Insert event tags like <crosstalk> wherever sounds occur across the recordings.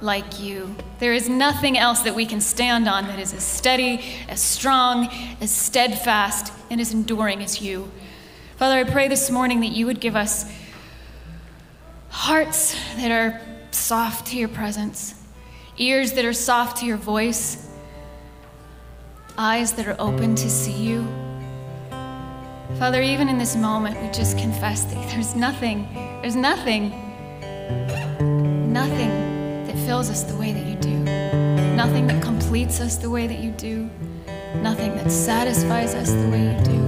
like you. There is nothing else that we can stand on that is as steady, as strong, as steadfast, and as enduring as you. Father, I pray this morning that you would give us hearts that are soft to your presence, ears that are soft to your voice, eyes that are open to see you. Father, even in this moment, we just confess that there's nothing, there's nothing, nothing fills us the way that you do, nothing that completes us the way that you do, nothing that satisfies us the way you do.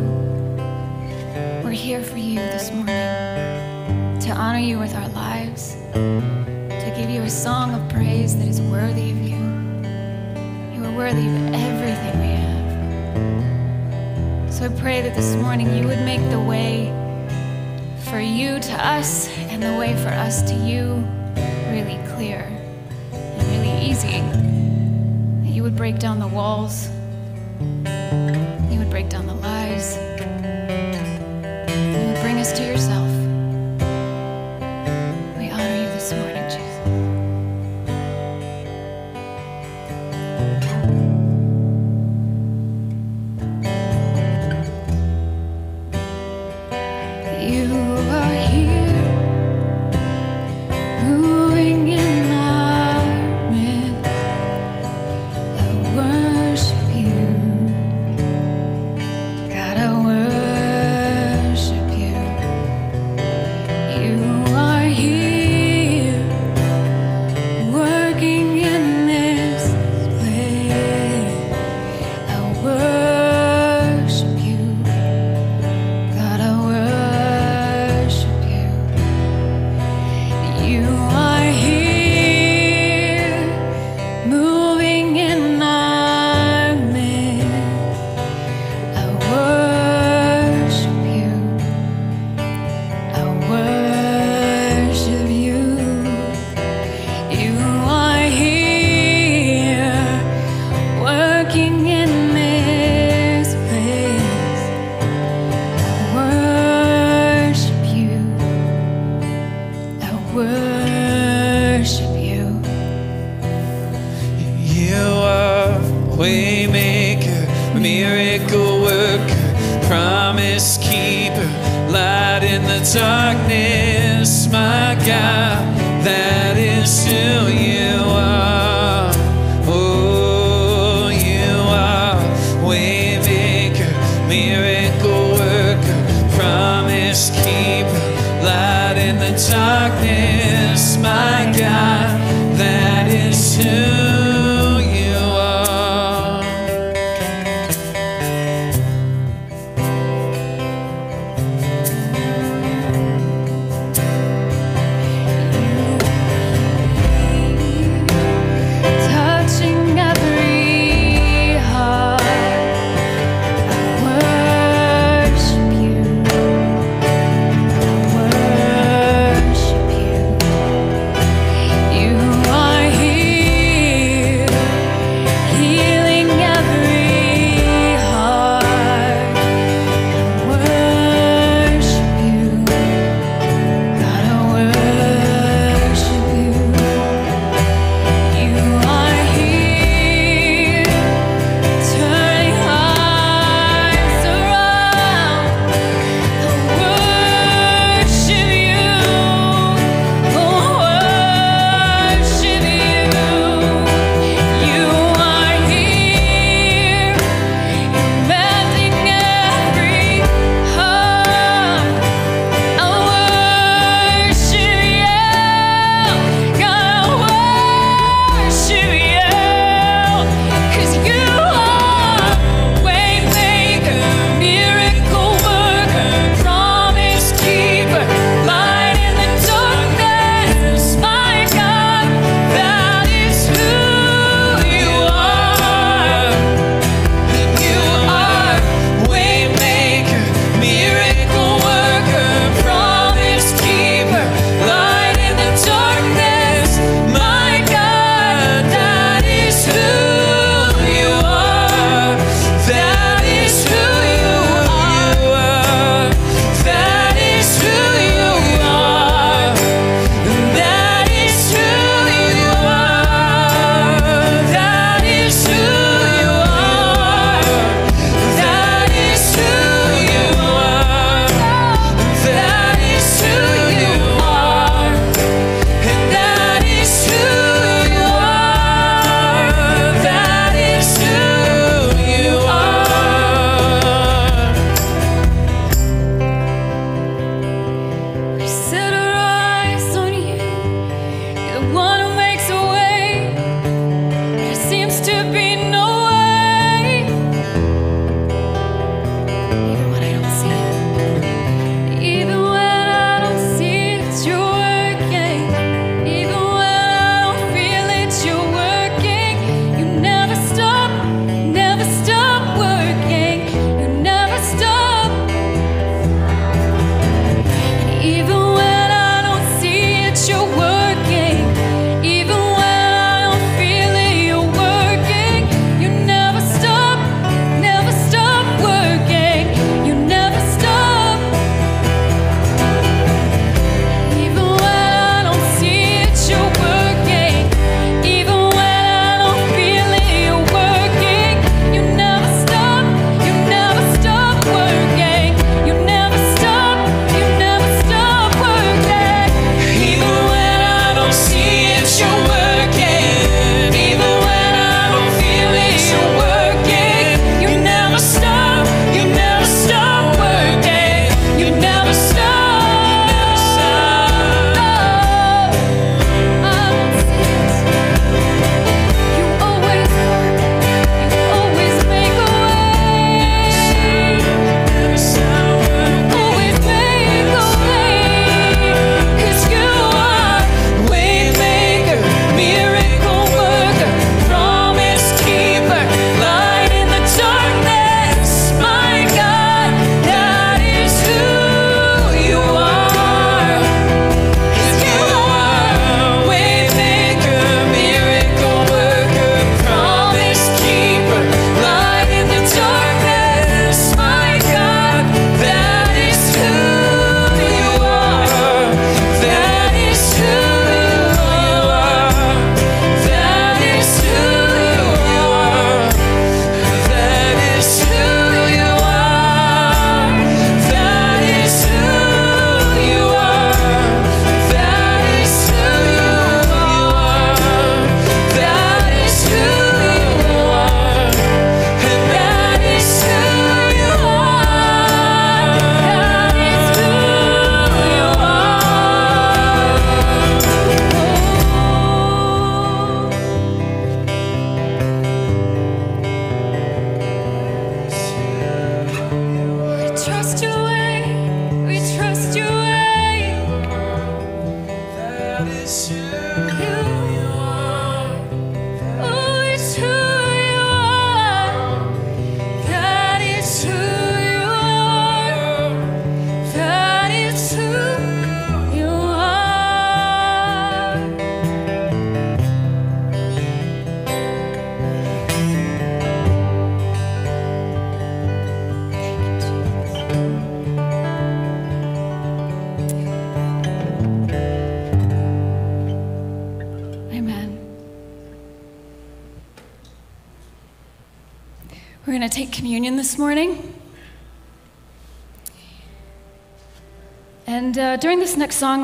We're here for you this morning to honor you with our lives, to give you a song of praise that is worthy of you. You are worthy of everything we have. So I pray that this morning you would make the way for you to us and the way for us to you really clear easy. You would break down the walls, you would break down the lies, you would bring us to yourself. We honor you this morning, Jesus. You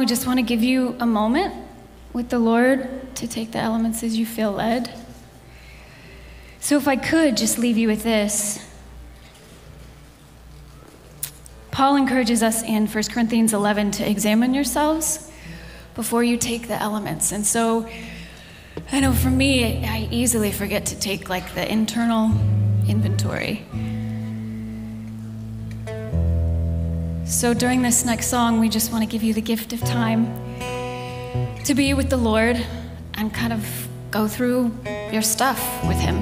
we just want to give you a moment with the Lord to take the elements as you feel led. So, if I could just leave you with this. Paul encourages us in 1 Corinthians 11 to examine yourselves before you take the elements. And so, I know for me, I easily forget to take like the internal inventory. So during this next song, we just want to give you the gift of time to be with the Lord and kind of go through your stuff with Him.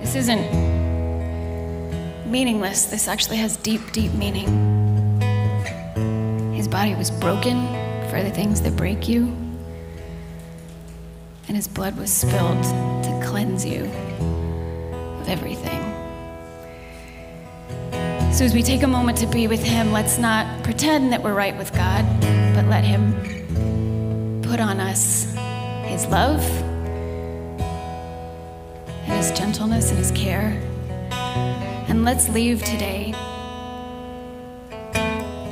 This isn't meaningless. This actually has deep, deep meaning. His body was broken for the things that break you, and his blood was spilled to cleanse you of everything. So, as we take a moment to be with Him, let's not pretend that we're right with God, but let Him put on us His love and His gentleness and His care. And let's leave today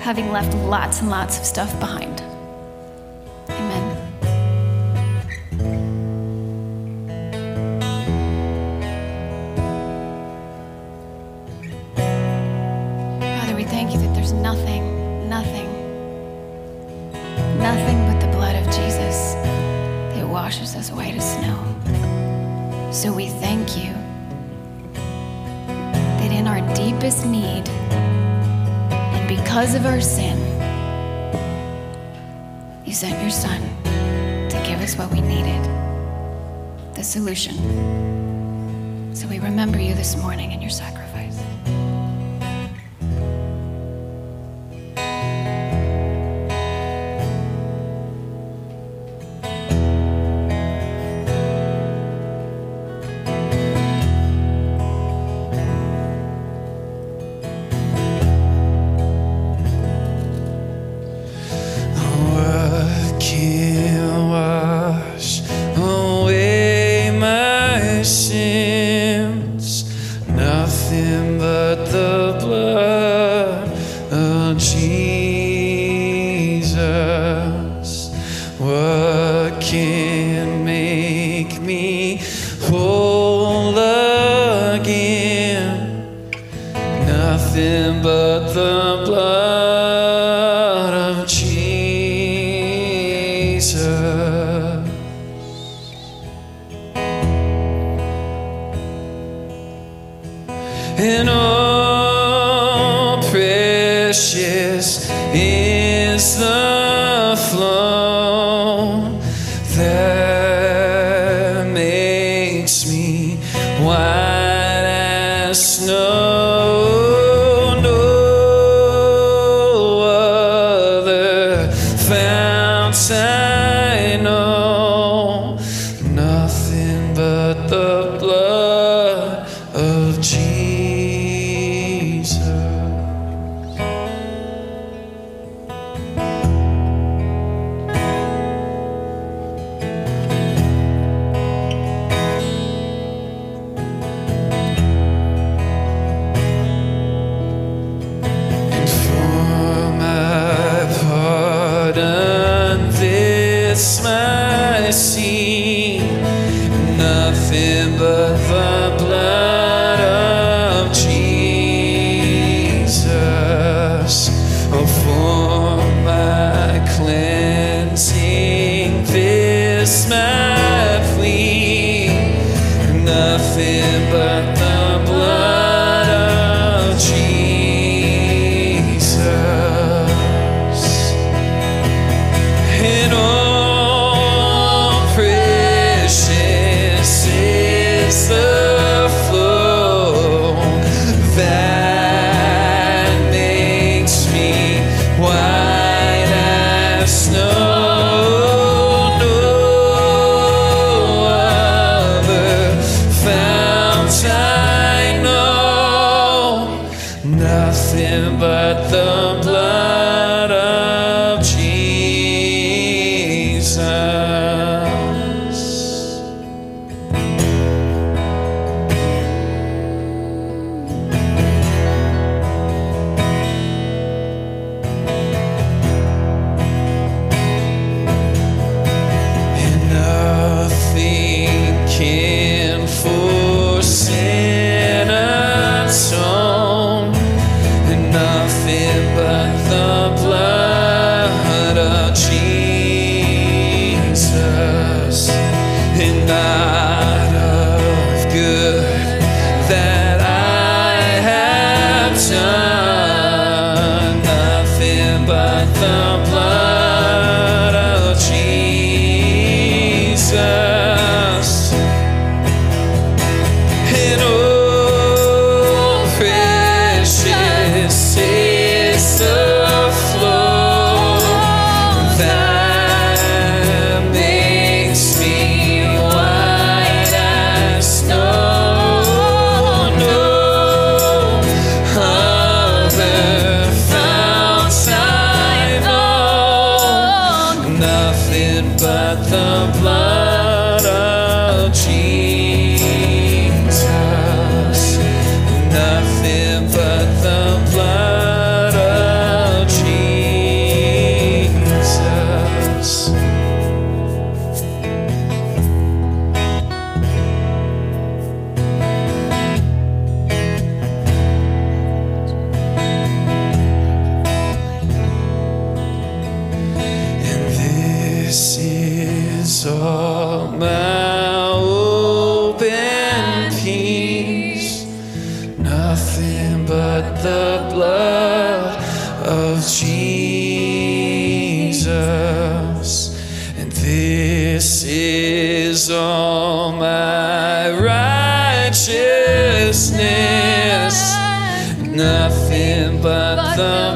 having left lots and lots of stuff behind. Solution. So we remember you this morning in your sacrifice. Nothing but the blood of Jesus. And this is all my righteousness. Nothing but the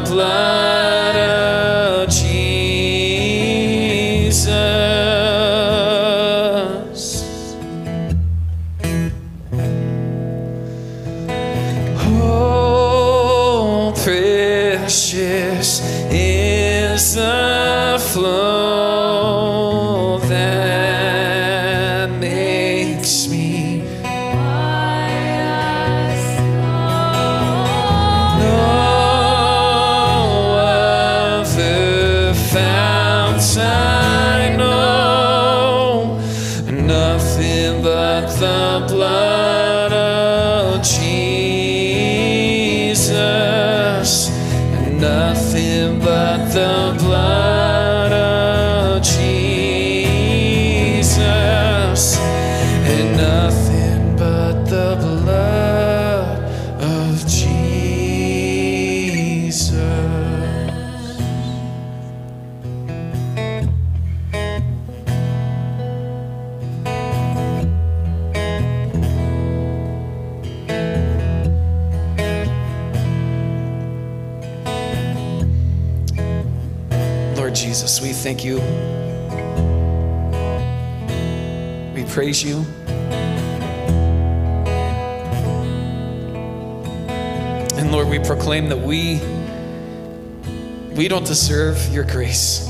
don't deserve your grace.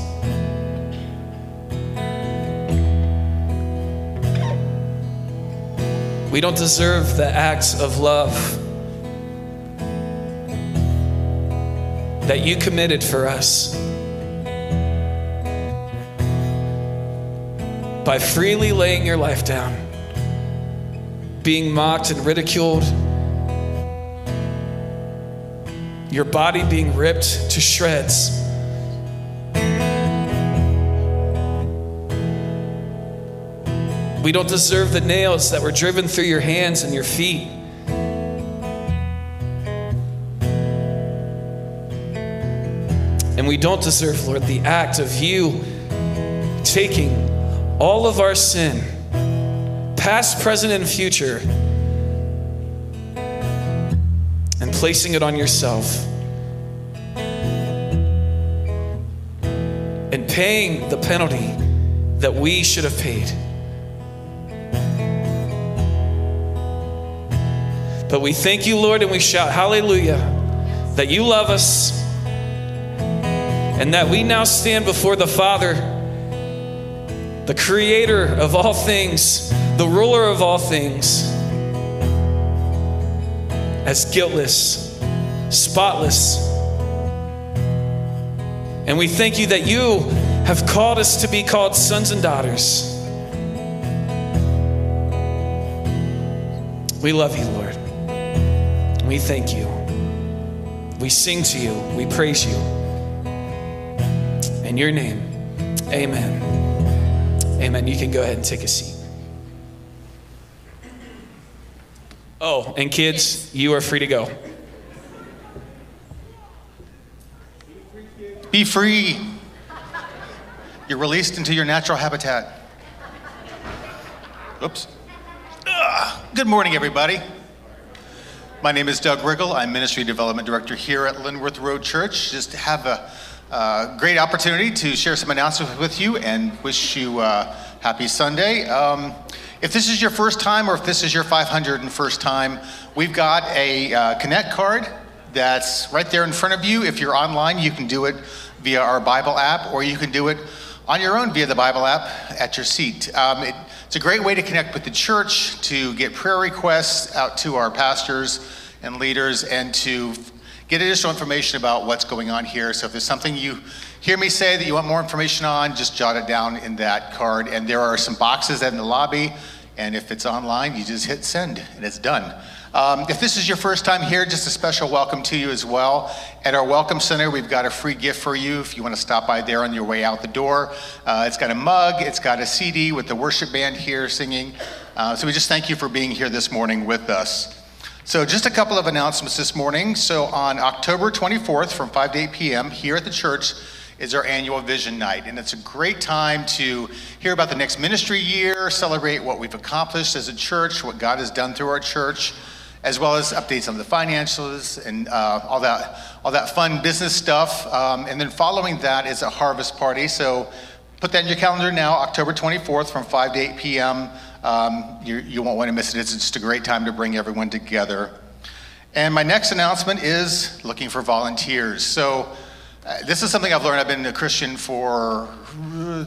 We don't deserve the acts of love that you committed for us. By freely laying your life down, being mocked and ridiculed, your body being ripped to shreds. We don't deserve the nails that were driven through your hands and your feet. And we don't deserve, Lord, the act of you taking all of our sin, past, present, and future, and placing it on yourself. And paying the penalty that we should have paid. But we thank you, Lord, and we shout hallelujah that you love us and that we now stand before the Father, the creator of all things, the ruler of all things, as guiltless, spotless. And we thank you that you have called us to be called sons and daughters. We love you, Lord. We thank you. We sing to you. We praise you. In your name, amen. Amen. You can go ahead and take a seat. Oh, and kids, you are free to go. Be free. You're released into your natural habitat. Oops. Ugh. Good morning, everybody. My name is Doug Riggle. I'm Ministry Development Director here at Linworth Road Church. Just have a uh, great opportunity to share some announcements with you and wish you uh, happy Sunday. Um, if this is your first time or if this is your 501st time, we've got a uh, Connect card that's right there in front of you. If you're online, you can do it via our Bible app or you can do it on your own via the Bible app at your seat. Um, it, it's a great way to connect with the church, to get prayer requests out to our pastors and leaders, and to get additional information about what's going on here. So if there's something you hear me say that you want more information on, just jot it down in that card. And there are some boxes in the lobby, and if it's online, you just hit send, and it's done. Um, if this is your first time here, just a special welcome to you as well. At our Welcome Center, we've got a free gift for you if you want to stop by there on your way out the door. Uh, it's got a mug, it's got a CD with the worship band here singing. Uh, so we just thank you for being here this morning with us. So, just a couple of announcements this morning. So, on October 24th from 5 to 8 p.m., here at the church, is our annual Vision Night. And it's a great time to hear about the next ministry year, celebrate what we've accomplished as a church, what God has done through our church as well as updates on the financials and uh, all that all that fun business stuff. Um, and then following that is a harvest party. So put that in your calendar now, October 24th from 5 to 8 p.m. Um, you, you won't want to miss it. It's just a great time to bring everyone together. And my next announcement is looking for volunteers. So uh, this is something I've learned. I've been a Christian for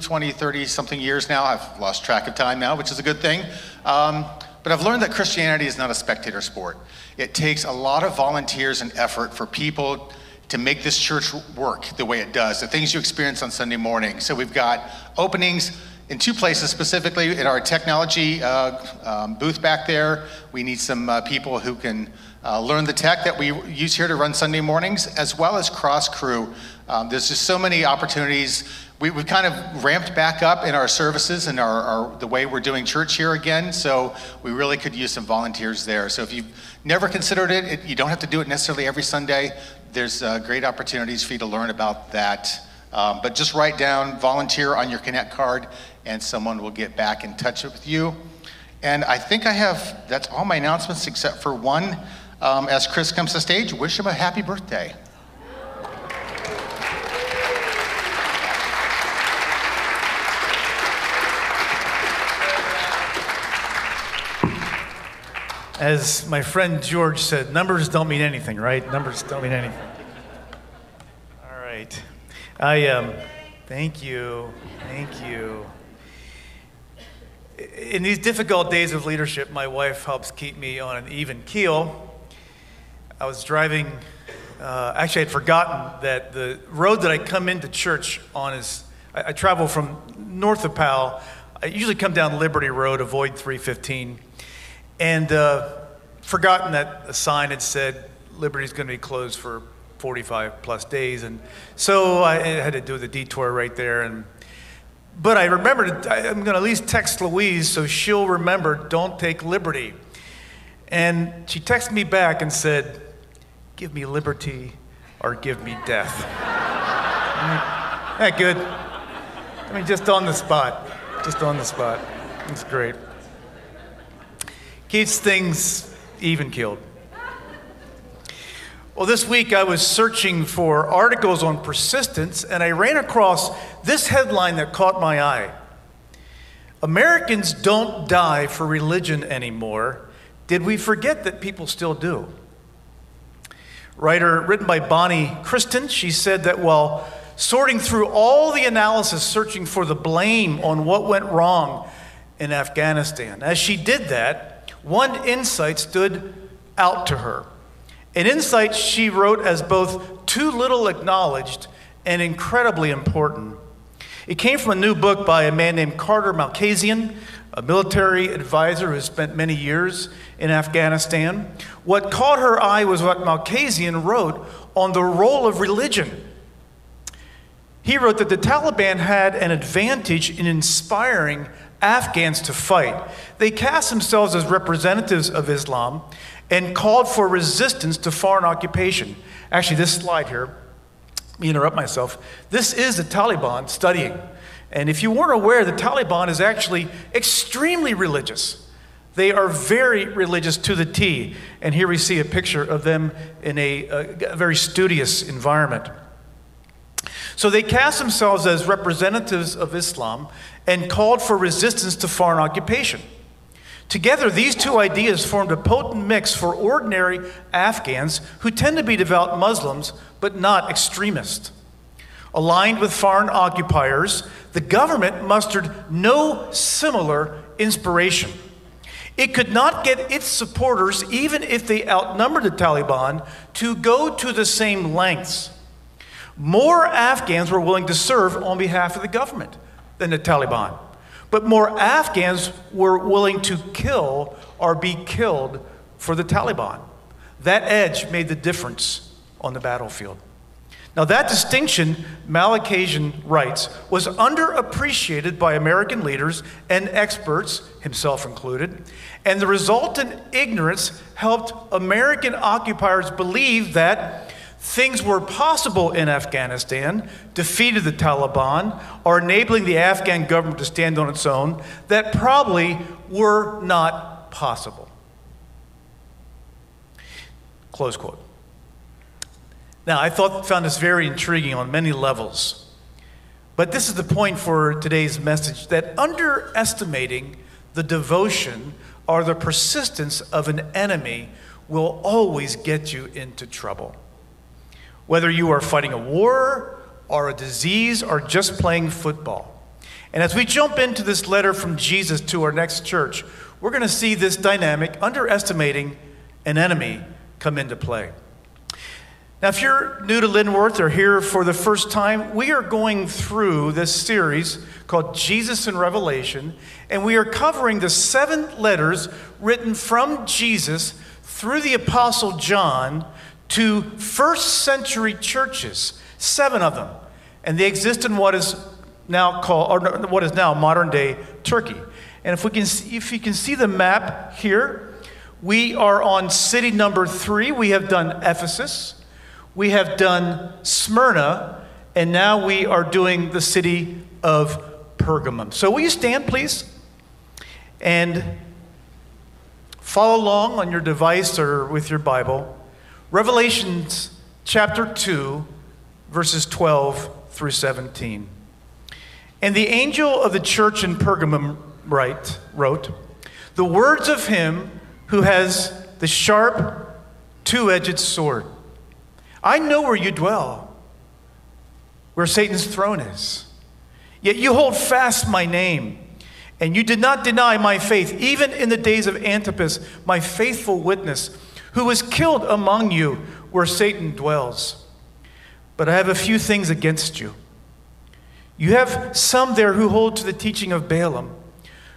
20, 30 something years now. I've lost track of time now, which is a good thing. Um, but I've learned that Christianity is not a spectator sport. It takes a lot of volunteers and effort for people to make this church work the way it does, the things you experience on Sunday morning. So we've got openings in two places specifically in our technology uh, um, booth back there. We need some uh, people who can uh, learn the tech that we use here to run Sunday mornings, as well as cross crew. Um, there's just so many opportunities we, have kind of ramped back up in our services and our, our, the way we're doing church here again. So we really could use some volunteers there. So if you've never considered it, it you don't have to do it necessarily every Sunday. There's uh, great opportunities for you to learn about that. Um, but just write down volunteer on your Connect card, and someone will get back in touch with you. And I think I have that's all my announcements except for one. Um, as Chris comes to stage, wish him a happy birthday. As my friend George said, numbers don't mean anything, right? Numbers don't mean anything. All right. I um, thank you, thank you. In these difficult days of leadership, my wife helps keep me on an even keel. I was driving. Uh, actually, I'd forgotten that the road that I come into church on is. I, I travel from north of Powell. I usually come down Liberty Road, avoid 315 and uh, forgotten that a sign had said Liberty's going to be closed for 45 plus days, and so I had to do the detour right there. And but I remembered I'm going to at least text Louise so she'll remember don't take Liberty. And she texted me back and said, "Give me liberty, or give me death." that good? I mean, just on the spot, just on the spot. It's great keeps things even keeled. Well, this week I was searching for articles on persistence and I ran across this headline that caught my eye Americans don't die for religion anymore. Did we forget that people still do? Writer written by Bonnie Kristian, she said that while sorting through all the analysis, searching for the blame on what went wrong in Afghanistan, as she did that, one insight stood out to her. An insight she wrote as both too little acknowledged and incredibly important. It came from a new book by a man named Carter Malkasian, a military advisor who spent many years in Afghanistan. What caught her eye was what Malkasian wrote on the role of religion. He wrote that the Taliban had an advantage in inspiring Afghans to fight. They cast themselves as representatives of Islam and called for resistance to foreign occupation. Actually, this slide here, let me interrupt myself. This is the Taliban studying. And if you weren't aware, the Taliban is actually extremely religious. They are very religious to the T. And here we see a picture of them in a, a very studious environment. So they cast themselves as representatives of Islam and called for resistance to foreign occupation. Together, these two ideas formed a potent mix for ordinary Afghans who tend to be devout Muslims but not extremists. aligned with foreign occupiers, the government mustered no similar inspiration. It could not get its supporters, even if they outnumbered the Taliban, to go to the same lengths. More Afghans were willing to serve on behalf of the government than the Taliban. But more Afghans were willing to kill or be killed for the Taliban. That edge made the difference on the battlefield. Now, that distinction, Malkasian writes, was underappreciated by American leaders and experts, himself included, and the resultant ignorance helped American occupiers believe that things were possible in Afghanistan, defeated the Taliban, or enabling the Afghan government to stand on its own, that probably were not possible. Close quote. Now, I thought, found this very intriguing on many levels. But this is the point for today's message that underestimating the devotion or the persistence of an enemy will always get you into trouble. Whether you are fighting a war or a disease or just playing football. And as we jump into this letter from Jesus to our next church, we're going to see this dynamic, underestimating an enemy, come into play. Now, if you're new to Linworth or here for the first time, we are going through this series called Jesus in Revelation, and we are covering the seven letters written from Jesus through the Apostle John to first century churches, seven of them. And they exist in what is now called, or what is now modern day Turkey. And if, we can see, if you can see the map here, we are on city number three. We have done Ephesus we have done Smyrna, and now we are doing the city of Pergamum. So, will you stand, please? And follow along on your device or with your Bible. Revelations chapter 2, verses 12 through 17. And the angel of the church in Pergamum write, wrote, The words of him who has the sharp, two edged sword. I know where you dwell, where Satan's throne is. Yet you hold fast my name, and you did not deny my faith, even in the days of Antipas, my faithful witness, who was killed among you where Satan dwells. But I have a few things against you. You have some there who hold to the teaching of Balaam,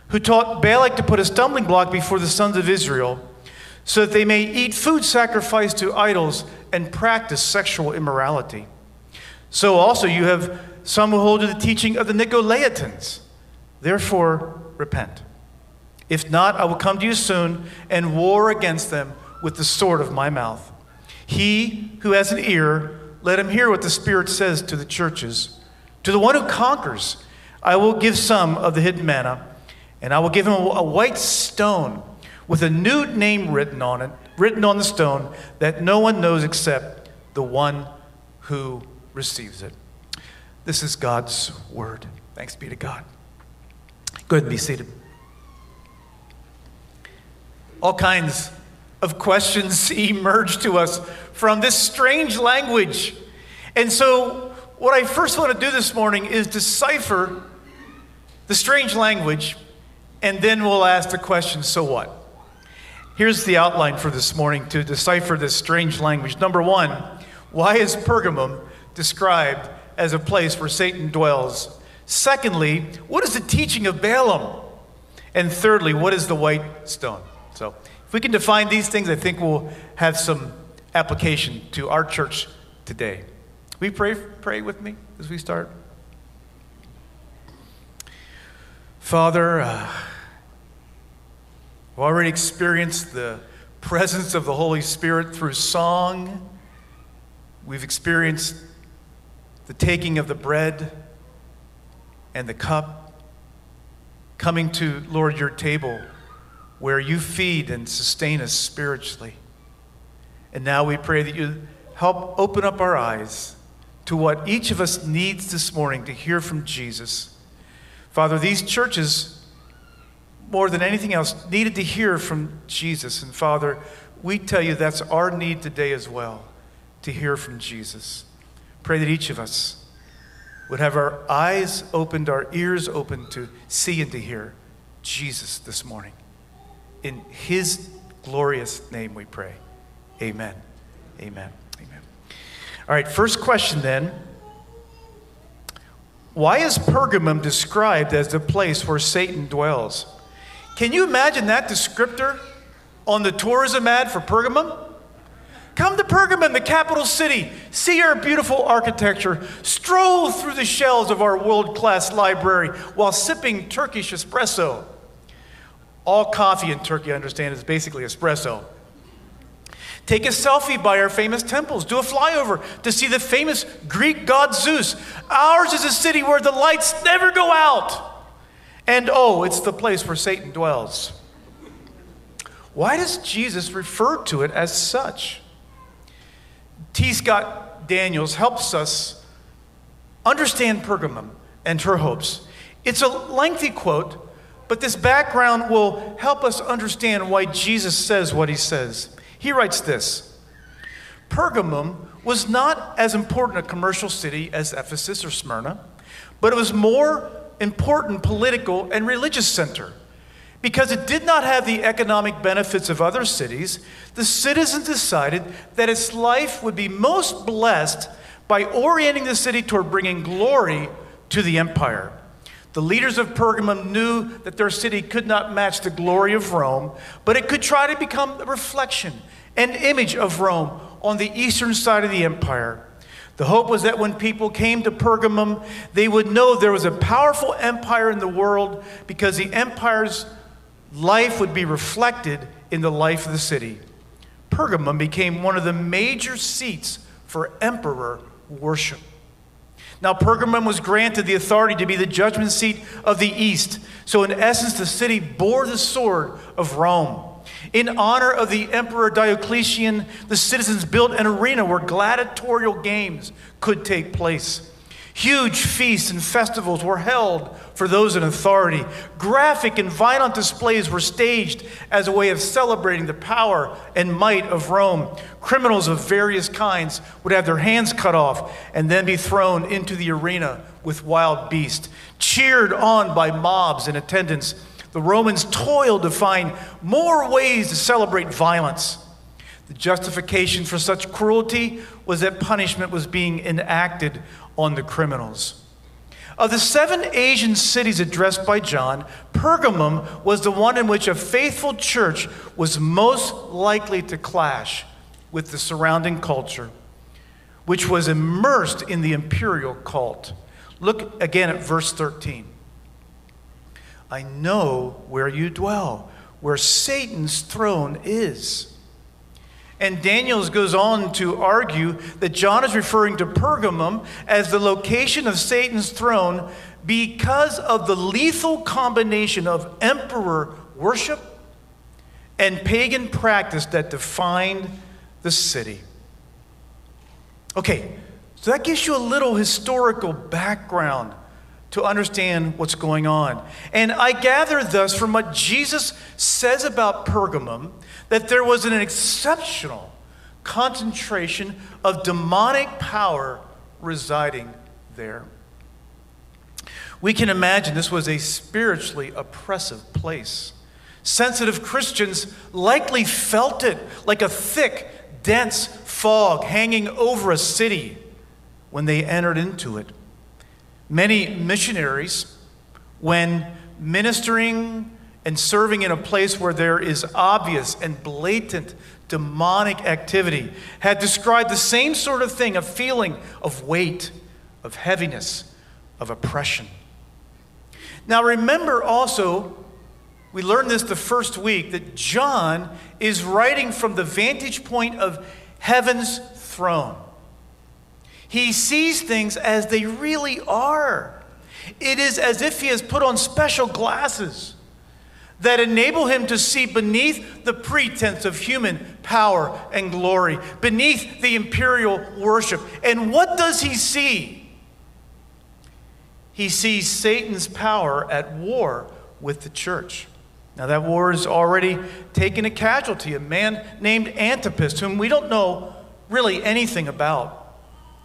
who taught Balak to put a stumbling block before the sons of Israel so that they may eat food sacrificed to idols and practice sexual immorality. So also you have some who hold to the teaching of the Nicolaitans. Therefore, repent. If not, I will come to you soon and war against them with the sword of my mouth. He who has an ear, let him hear what the Spirit says to the churches. To the one who conquers, I will give some of the hidden manna, and I will give him a white stone with a new name written on it, written on the stone that no one knows except the one who receives it. This is God's word. Thanks be to God. Go ahead and be seated. All kinds of questions <laughs> emerge to us from this strange language. And so, what I first want to do this morning is decipher the strange language, and then we'll ask the question so what? Here's the outline for this morning to decipher this strange language. Number one, why is Pergamum described as a place where Satan dwells? Secondly, what is the teaching of Balaam? And thirdly, what is the white stone? If we can define these things, I think we'll have some application to our church today. We pray, pray with me as we start. Father, uh, We've already experienced the presence of the Holy Spirit through song. We've experienced the taking of the bread and the cup, coming to, Lord, your table where you feed and sustain us spiritually. And now we pray that you help open up our eyes to what each of us needs this morning to hear from Jesus. Father, these churches more than anything else, needed to hear from Jesus. And Father, we tell you that's our need today as well, to hear from Jesus. Pray that each of us would have our eyes opened, our ears open to see and to hear Jesus this morning. In his glorious name we pray. Amen. Amen. Amen. All right, first question then. Why is Pergamum described as the place where Satan dwells? Can you imagine that descriptor on the tourism ad for Pergamum? Come to Pergamum, the capital city. See our beautiful architecture. Stroll through the shelves of our world class library while sipping Turkish espresso. All coffee in Turkey, I understand, is basically espresso. Take a selfie by our famous temples. Do a flyover to see the famous Greek god Zeus. Ours is a city where the lights never go out. And oh, it's the place where Satan dwells. Why does Jesus refer to it as such? T. Scott Daniels helps us understand Pergamum and her hopes. It's a lengthy quote, but this background will help us understand why Jesus says what he says. He writes this Pergamum was not as important a commercial city as Ephesus or Smyrna, but it was more important political and religious center. Because it did not have the economic benefits of other cities, the citizens decided that its life would be most blessed by orienting the city toward bringing glory to the empire. The leaders of Pergamum knew that their city could not match the glory of Rome, but it could try to become a reflection, an image of Rome on the eastern side of the empire. The hope was that when people came to Pergamum, they would know there was a powerful empire in the world because the empire's life would be reflected in the life of the city. Pergamum became one of the major seats for emperor worship. Now, Pergamum was granted the authority to be the judgment seat of the East. So, in essence, the city bore the sword of Rome. In honor of the Emperor Diocletian, the citizens built an arena where gladiatorial games could take place. Huge feasts and festivals were held for those in authority. Graphic and violent displays were staged as a way of celebrating the power and might of Rome. Criminals of various kinds would have their hands cut off and then be thrown into the arena with wild beasts. Cheered on by mobs in attendance, the Romans toiled to find more ways to celebrate violence. The justification for such cruelty was that punishment was being enacted on the criminals. Of the seven Asian cities addressed by John, Pergamum was the one in which a faithful church was most likely to clash with the surrounding culture, which was immersed in the imperial cult. Look again at verse 13. I know where you dwell, where Satan's throne is and Daniels goes on to argue that John is referring to Pergamum as the location of Satan's throne because of the lethal combination of emperor worship and pagan practice that defined the city. Okay, so that gives you a little historical background to understand what's going on. And I gather thus from what Jesus says about Pergamum that there was an exceptional concentration of demonic power residing there. We can imagine this was a spiritually oppressive place. Sensitive Christians likely felt it like a thick, dense fog hanging over a city when they entered into it. Many missionaries, when ministering and serving in a place where there is obvious and blatant demonic activity, had described the same sort of thing a feeling of weight, of heaviness, of oppression. Now, remember also, we learned this the first week, that John is writing from the vantage point of heaven's throne. He sees things as they really are. It is as if he has put on special glasses that enable him to see beneath the pretense of human power and glory, beneath the imperial worship. And what does he see? He sees Satan's power at war with the church. Now, that war has already taken a casualty, a man named Antipas, whom we don't know really anything about.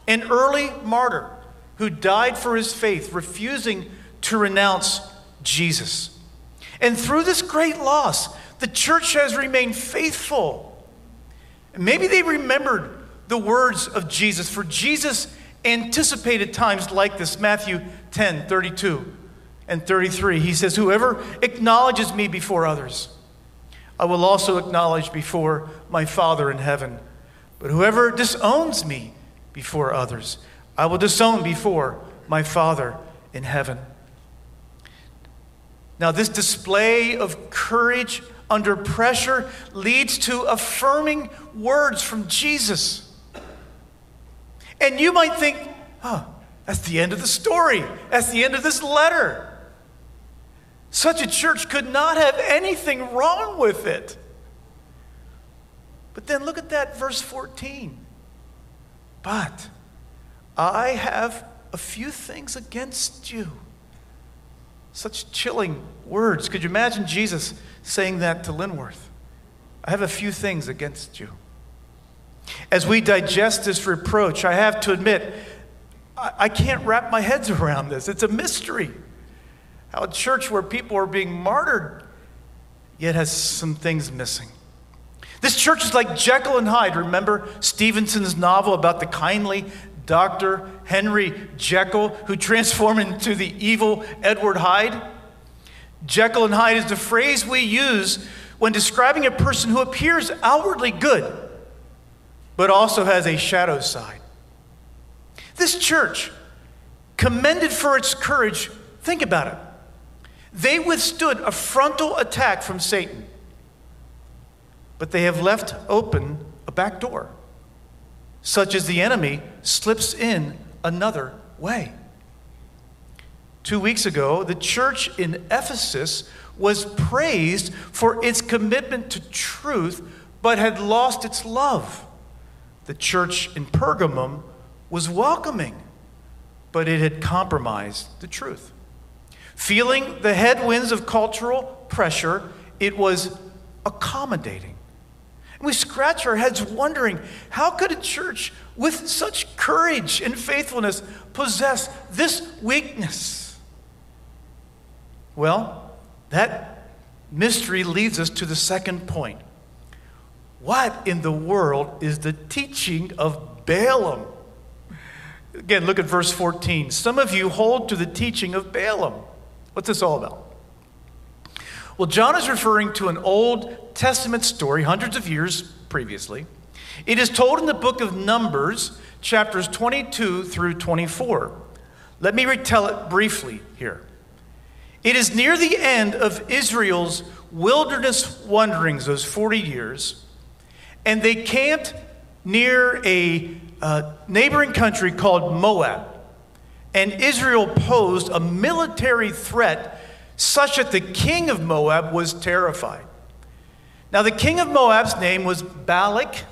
An early martyr who died for his faith, refusing to renounce Jesus. And through this great loss, the church has remained faithful. Maybe they remembered the words of Jesus, for Jesus anticipated times like this. Matthew 10 32 and 33. He says, Whoever acknowledges me before others, I will also acknowledge before my Father in heaven. But whoever disowns me before others, I will disown before my Father in heaven. Now, this display of courage under pressure leads to affirming words from Jesus. And you might think, oh, that's the end of the story. That's the end of this letter. Such a church could not have anything wrong with it. But then look at that verse 14. But I have a few things against you. Such chilling words. Could you imagine Jesus saying that to Linworth? I have a few things against you. As we digest this reproach, I have to admit, I, can't wrap my heads around this. It's a mystery. How a church where people are being martyred yet has some things missing. This church is like Jekyll and Hyde. Remember Stevenson's novel about the kindly Dr. Henry Jekyll who transformed into the evil Edward Hyde? Jekyll and Hyde is the phrase we use when describing a person who appears outwardly good, but also has a shadow side. This church, commended for its courage, think about it. They withstood a frontal attack from Satan, but they have left open a back door, such as the enemy slips in another way. Two weeks ago, the church in Ephesus was praised for its commitment to truth, but had lost its love. The church in Pergamum was welcoming, but it had compromised the truth. Feeling the headwinds of cultural pressure, it was accommodating. We scratch our heads wondering how could a church with such courage and faithfulness possess this weakness? Well, that mystery leads us to the second point. What in the world is the teaching of Balaam? Again, look at verse 14. Some of you hold to the teaching of Balaam. What's this all about? Well, John is referring to an Old Testament story, hundreds of years previously. It is told in the book of Numbers, chapters 22 through 24. Let me retell it briefly here. It is near the end of Israel's wilderness wanderings, those 40 years, and they camped near a uh, neighboring country called Moab and Israel posed a military threat such that the king of Moab was terrified. Now, the king of Moab's name was Balak.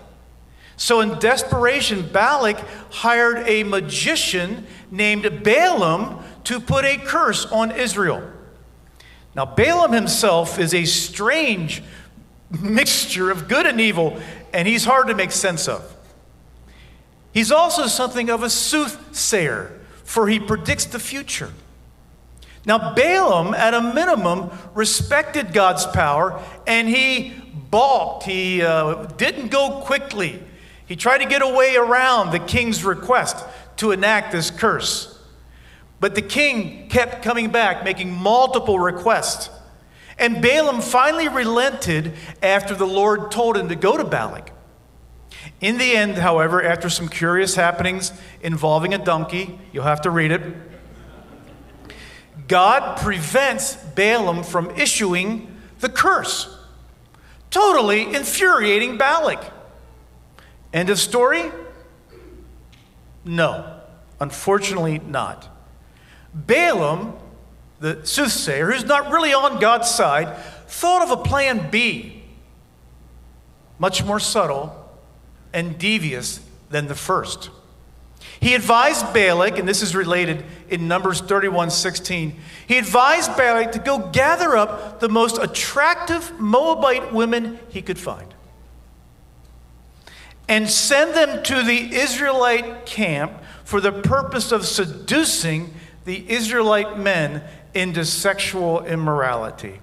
So, in desperation, Balak hired a magician named Balaam to put a curse on Israel. Now, Balaam himself is a strange mixture of good and evil, and he's hard to make sense of. He's also something of a soothsayer for he predicts the future. Now, Balaam, at a minimum, respected God's power and he balked. He uh, didn't go quickly. He tried to get away around the king's request to enact this curse. But the king kept coming back, making multiple requests. And Balaam finally relented after the Lord told him to go to Balak. In the end, however, after some curious happenings involving a donkey, you'll have to read it, God prevents Balaam from issuing the curse, totally infuriating Balak. End of story? No, unfortunately not. Balaam, the soothsayer, who's not really on God's side, thought of a plan B, much more subtle and devious than the first. He advised Balak, and this is related in Numbers 31 16. He advised Balak to go gather up the most attractive Moabite women he could find. and send them to the Israelite camp for the purpose of seducing the Israelite men into sexual immorality.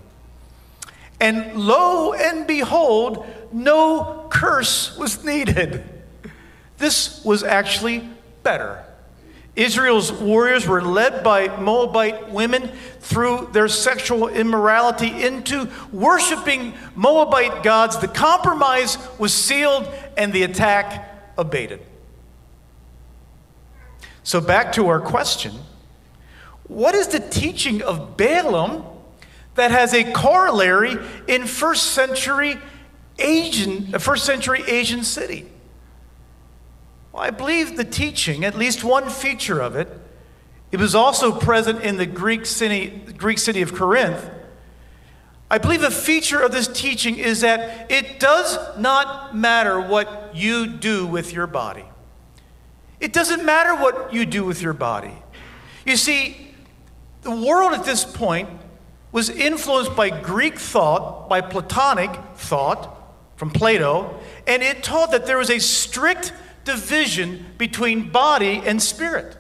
And lo and behold, no curse was needed. This was actually better. Israel's warriors were led by Moabite women through their sexual immorality into worshiping Moabite gods. The compromise was sealed and the attack abated. So, back to our question what is the teaching of Balaam that has a corollary in first century Asian, uh, first century Asian city? Well, I believe the teaching, at least one feature of it, it was also present in the Greek city, Greek city of Corinth. I believe a feature of this teaching is that it does not matter what you do with your body. It doesn't matter what you do with your body. You see, the world at this point was influenced by Greek thought, by Platonic thought from Plato, and it taught that there was a strict division between body and spirit.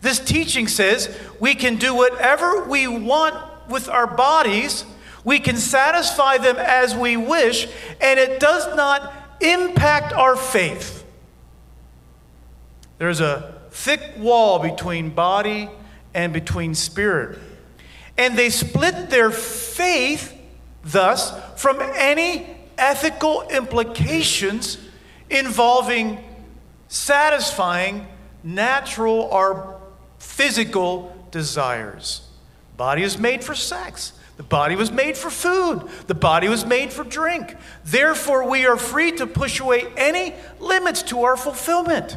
This teaching says we can do whatever we want with our bodies, we can satisfy them as we wish, and it does not impact our faith. There's a thick wall between body and between spirit. And they split their faith, thus, from any ethical implications involving satisfying natural or physical desires. Body is made for sex. The body was made for food. The body was made for drink. Therefore, we are free to push away any limits to our fulfillment.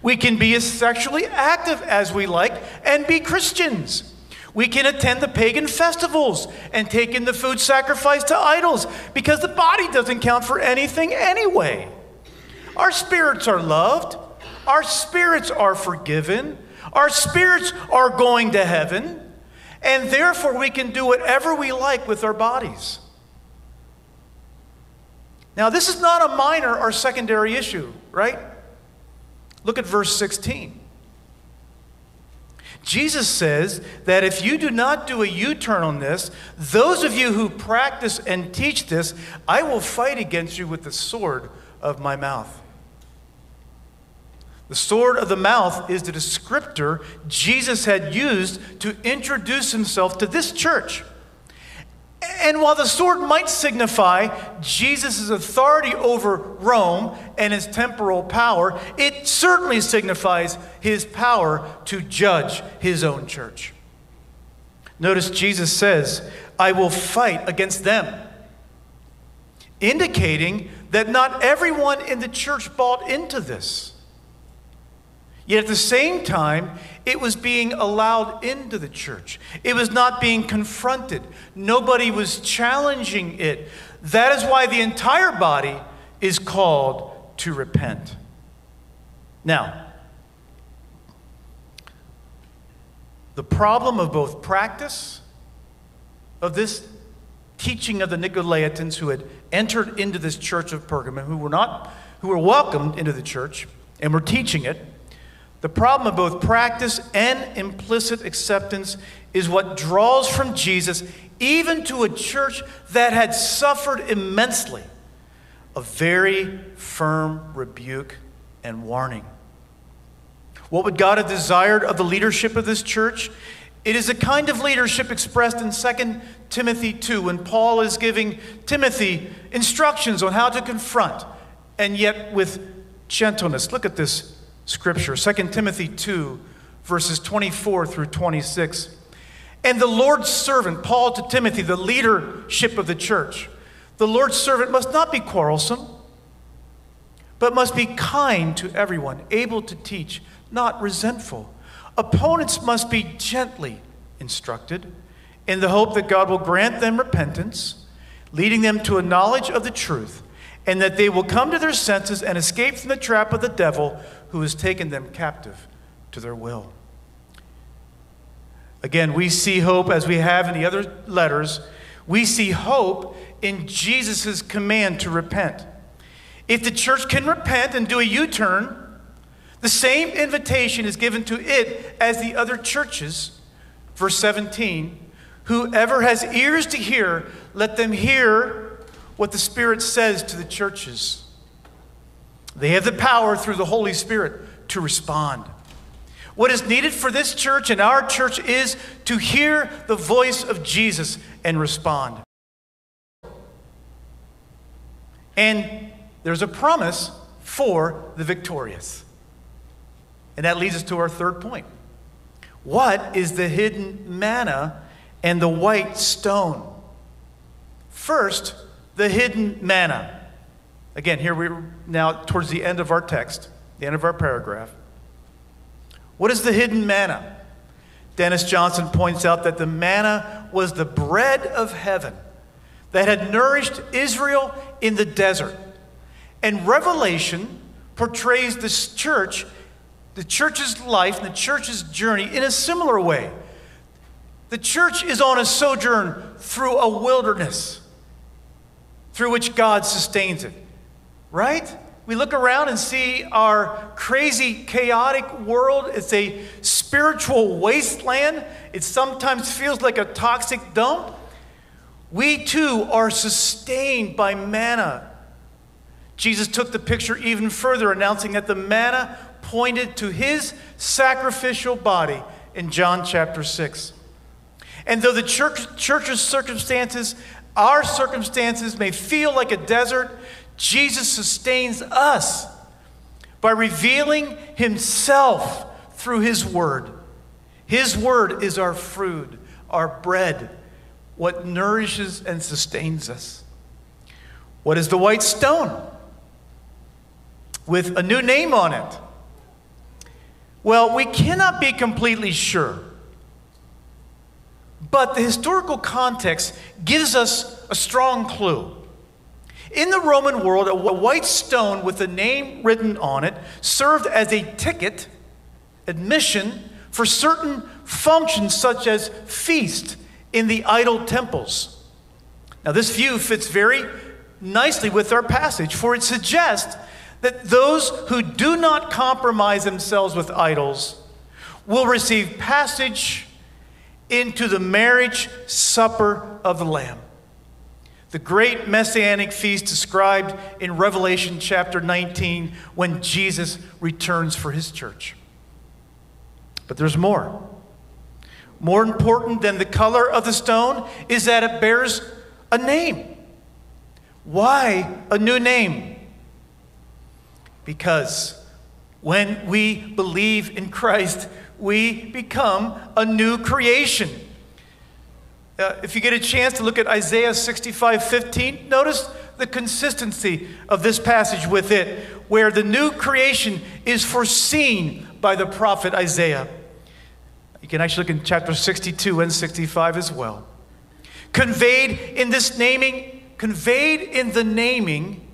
We can be as sexually active as we like and be Christians. We can attend the pagan festivals and take in the food sacrificed to idols because the body doesn't count for anything anyway. Our spirits are loved. Our spirits are forgiven. Our spirits are going to heaven. And therefore, we can do whatever we like with our bodies. Now, this is not a minor or secondary issue, right? Look at verse 16. Jesus says that if you do not do a U turn on this, those of you who practice and teach this, I will fight against you with the sword of my mouth. The sword of the mouth is the descriptor Jesus had used to introduce himself to this church. And while the sword might signify Jesus' authority over Rome and his temporal power, it certainly signifies his power to judge his own church. Notice Jesus says, I will fight against them, indicating that not everyone in the church bought into this. Yet at the same time, it was being allowed into the church. It was not being confronted. Nobody was challenging it. That is why the entire body is called to repent. Now, the problem of both practice of this teaching of the Nicolaitans who had entered into this church of Pergamum, who were not, who were welcomed into the church and were teaching it, the problem of both practice and implicit acceptance is what draws from Jesus, even to a church that had suffered immensely, a very firm rebuke and warning. What would God have desired of the leadership of this church? It is a kind of leadership expressed in 2 Timothy 2 when Paul is giving Timothy instructions on how to confront, and yet with gentleness. Look at this scripture 2 Timothy 2, verses 24 through 26. And the Lord's servant, Paul to Timothy, the leadership of the church, the Lord's servant must not be quarrelsome, but must be kind to everyone, able to teach, not resentful. Opponents must be gently instructed in the hope that God will grant them repentance, leading them to a knowledge of the truth, and that they will come to their senses and escape from the trap of the devil who has taken them captive to their will. Again, we see hope as we have in the other letters. We see hope in Jesus' command to repent. If the church can repent and do a U turn, the same invitation is given to it as the other churches. Verse 17 Whoever has ears to hear, let them hear what the Spirit says to the churches. They have the power through the Holy Spirit to respond. What is needed for this church and our church is to hear the voice of Jesus and respond. And there's a promise for the victorious. And that leads us to our third point. What is the hidden manna and the white stone? First, the hidden manna. Again, here we're now towards the end of our text, the end of our paragraph. What is the hidden manna? Dennis Johnson points out that the manna was the bread of heaven that had nourished Israel in the desert. And Revelation portrays this church, the church's life, and the church's journey in a similar way. The church is on a sojourn through a wilderness through which God sustains it, right? We look around and see our crazy, chaotic world. It's a spiritual wasteland. It sometimes feels like a toxic dump. We too are sustained by manna. Jesus took the picture even further, announcing that the manna pointed to his sacrificial body in John chapter 6. And though the church, church's circumstances, our circumstances may feel like a desert, Jesus sustains us by revealing himself through his word. His word is our food, our bread, what nourishes and sustains us. What is the white stone? With a new name on it. Well, we cannot be completely sure. But the historical context gives us a strong clue. In the Roman world, a white stone with a name written on it served as a ticket, admission, for certain functions such as feast in the idol temples. Now, this view fits very nicely with our passage, for it suggests that those who do not compromise themselves with idols will receive passage into the marriage supper of the Lamb the great messianic feast described in Revelation chapter 19 when Jesus returns for his church. But there's more. More important than the color of the stone is that it bears a name. Why a new name? Because when we believe in Christ, we become a new creation. Uh, if you get a chance to look at Isaiah 65 15, notice the consistency of this passage with it, where the new creation is foreseen by the prophet Isaiah. You can actually look in chapter 62 and 65 as well. Conveyed in this naming, conveyed in the naming,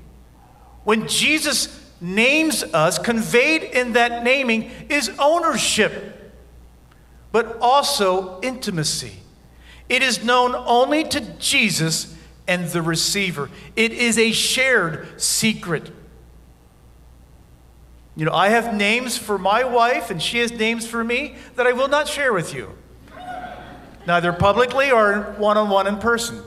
when Jesus names us, conveyed in that naming is ownership, but also intimacy. It is known only to Jesus and the receiver. It is a shared secret. You know, I have names for my wife, and she has names for me that I will not share with you, neither publicly or one on one in person,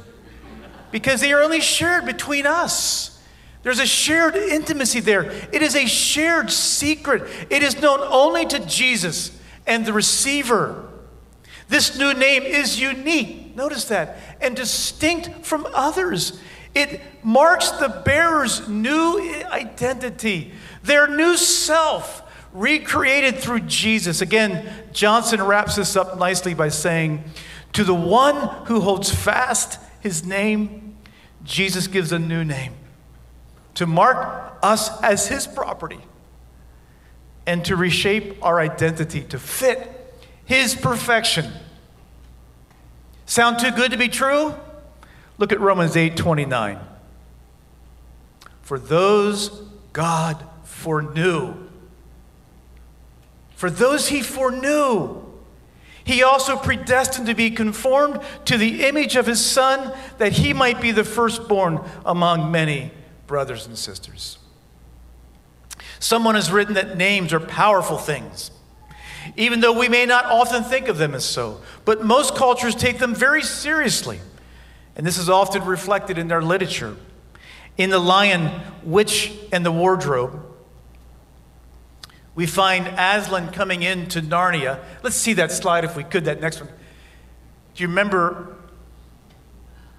because they are only shared between us. There's a shared intimacy there. It is a shared secret. It is known only to Jesus and the receiver. This new name is unique, notice that, and distinct from others. It marks the bearer's new identity, their new self, recreated through Jesus. Again, Johnson wraps this up nicely by saying, To the one who holds fast his name, Jesus gives a new name to mark us as his property and to reshape our identity to fit his perfection. Sound too good to be true? Look at Romans 8 29. For those God foreknew, for those he foreknew, he also predestined to be conformed to the image of his Son, that he might be the firstborn among many brothers and sisters. Someone has written that names are powerful things, even though we may not often think of them as so. But most cultures take them very seriously, and this is often reflected in their literature. In The Lion, Witch, and the Wardrobe, we find Aslan coming into Narnia. Let's see that slide if we could, that next one. Do you remember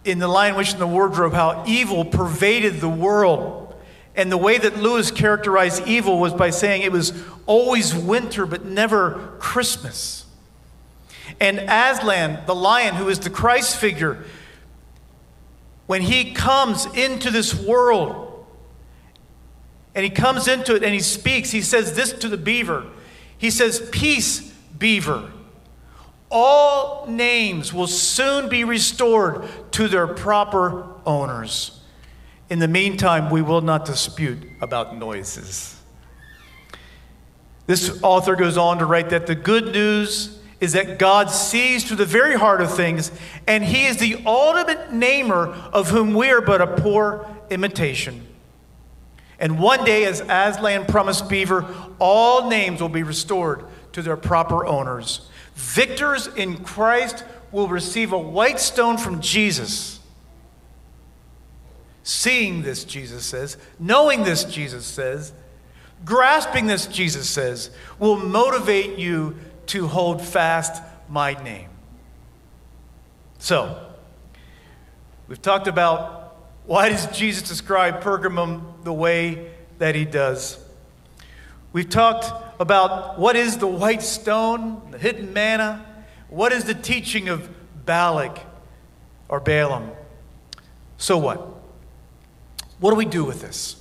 in The Lion, Witch, and the Wardrobe how evil pervaded the world? And the way that Lewis characterized evil was by saying it was always winter but never Christmas. And Aslan, the lion, who is the Christ figure, when he comes into this world and he comes into it and he speaks, he says this to the beaver. He says, Peace, beaver. All names will soon be restored to their proper owners. In the meantime, we will not dispute about noises. This author goes on to write that the good news is that God sees to the very heart of things, and He is the ultimate namer of whom we are but a poor imitation. And one day, as Aslan promised Beaver, all names will be restored to their proper owners. Victors in Christ will receive a white stone from Jesus. Seeing this, Jesus says, knowing this, Jesus says, grasping this, Jesus says, will motivate you to hold fast my name. So, we've talked about why does Jesus describe Pergamum the way that he does. We've talked about what is the white stone, the hidden manna, what is the teaching of Balak or Balaam. So what? What do we do with this?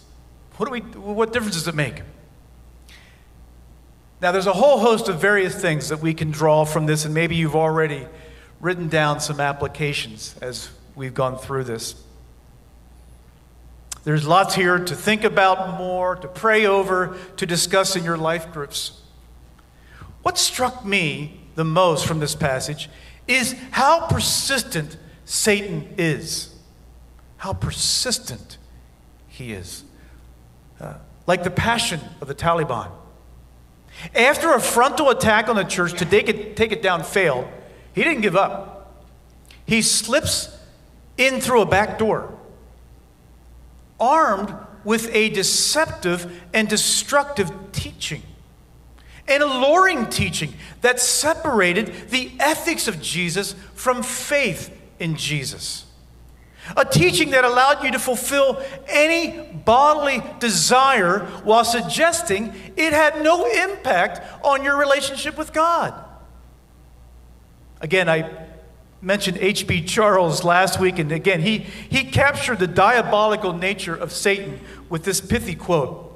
What, do we, what difference does it make? Now, there's a whole host of various things that we can draw from this, and maybe you've already written down some applications as we've gone through this. There's lots here to think about more, to pray over, to discuss in your life groups. What struck me the most from this passage is how persistent Satan is. How persistent he is. Uh, like the passion of the Taliban. After a frontal attack on the church to take it, take it down failed, he didn't give up. He slips in through a back door, armed with a deceptive and destructive teaching, an alluring teaching that separated the ethics of Jesus from faith in Jesus. A teaching that allowed you to fulfill any bodily desire while suggesting it had no impact on your relationship with God. Again, I mentioned H.B. Charles last week, and again, he, he captured the diabolical nature of Satan with this pithy quote.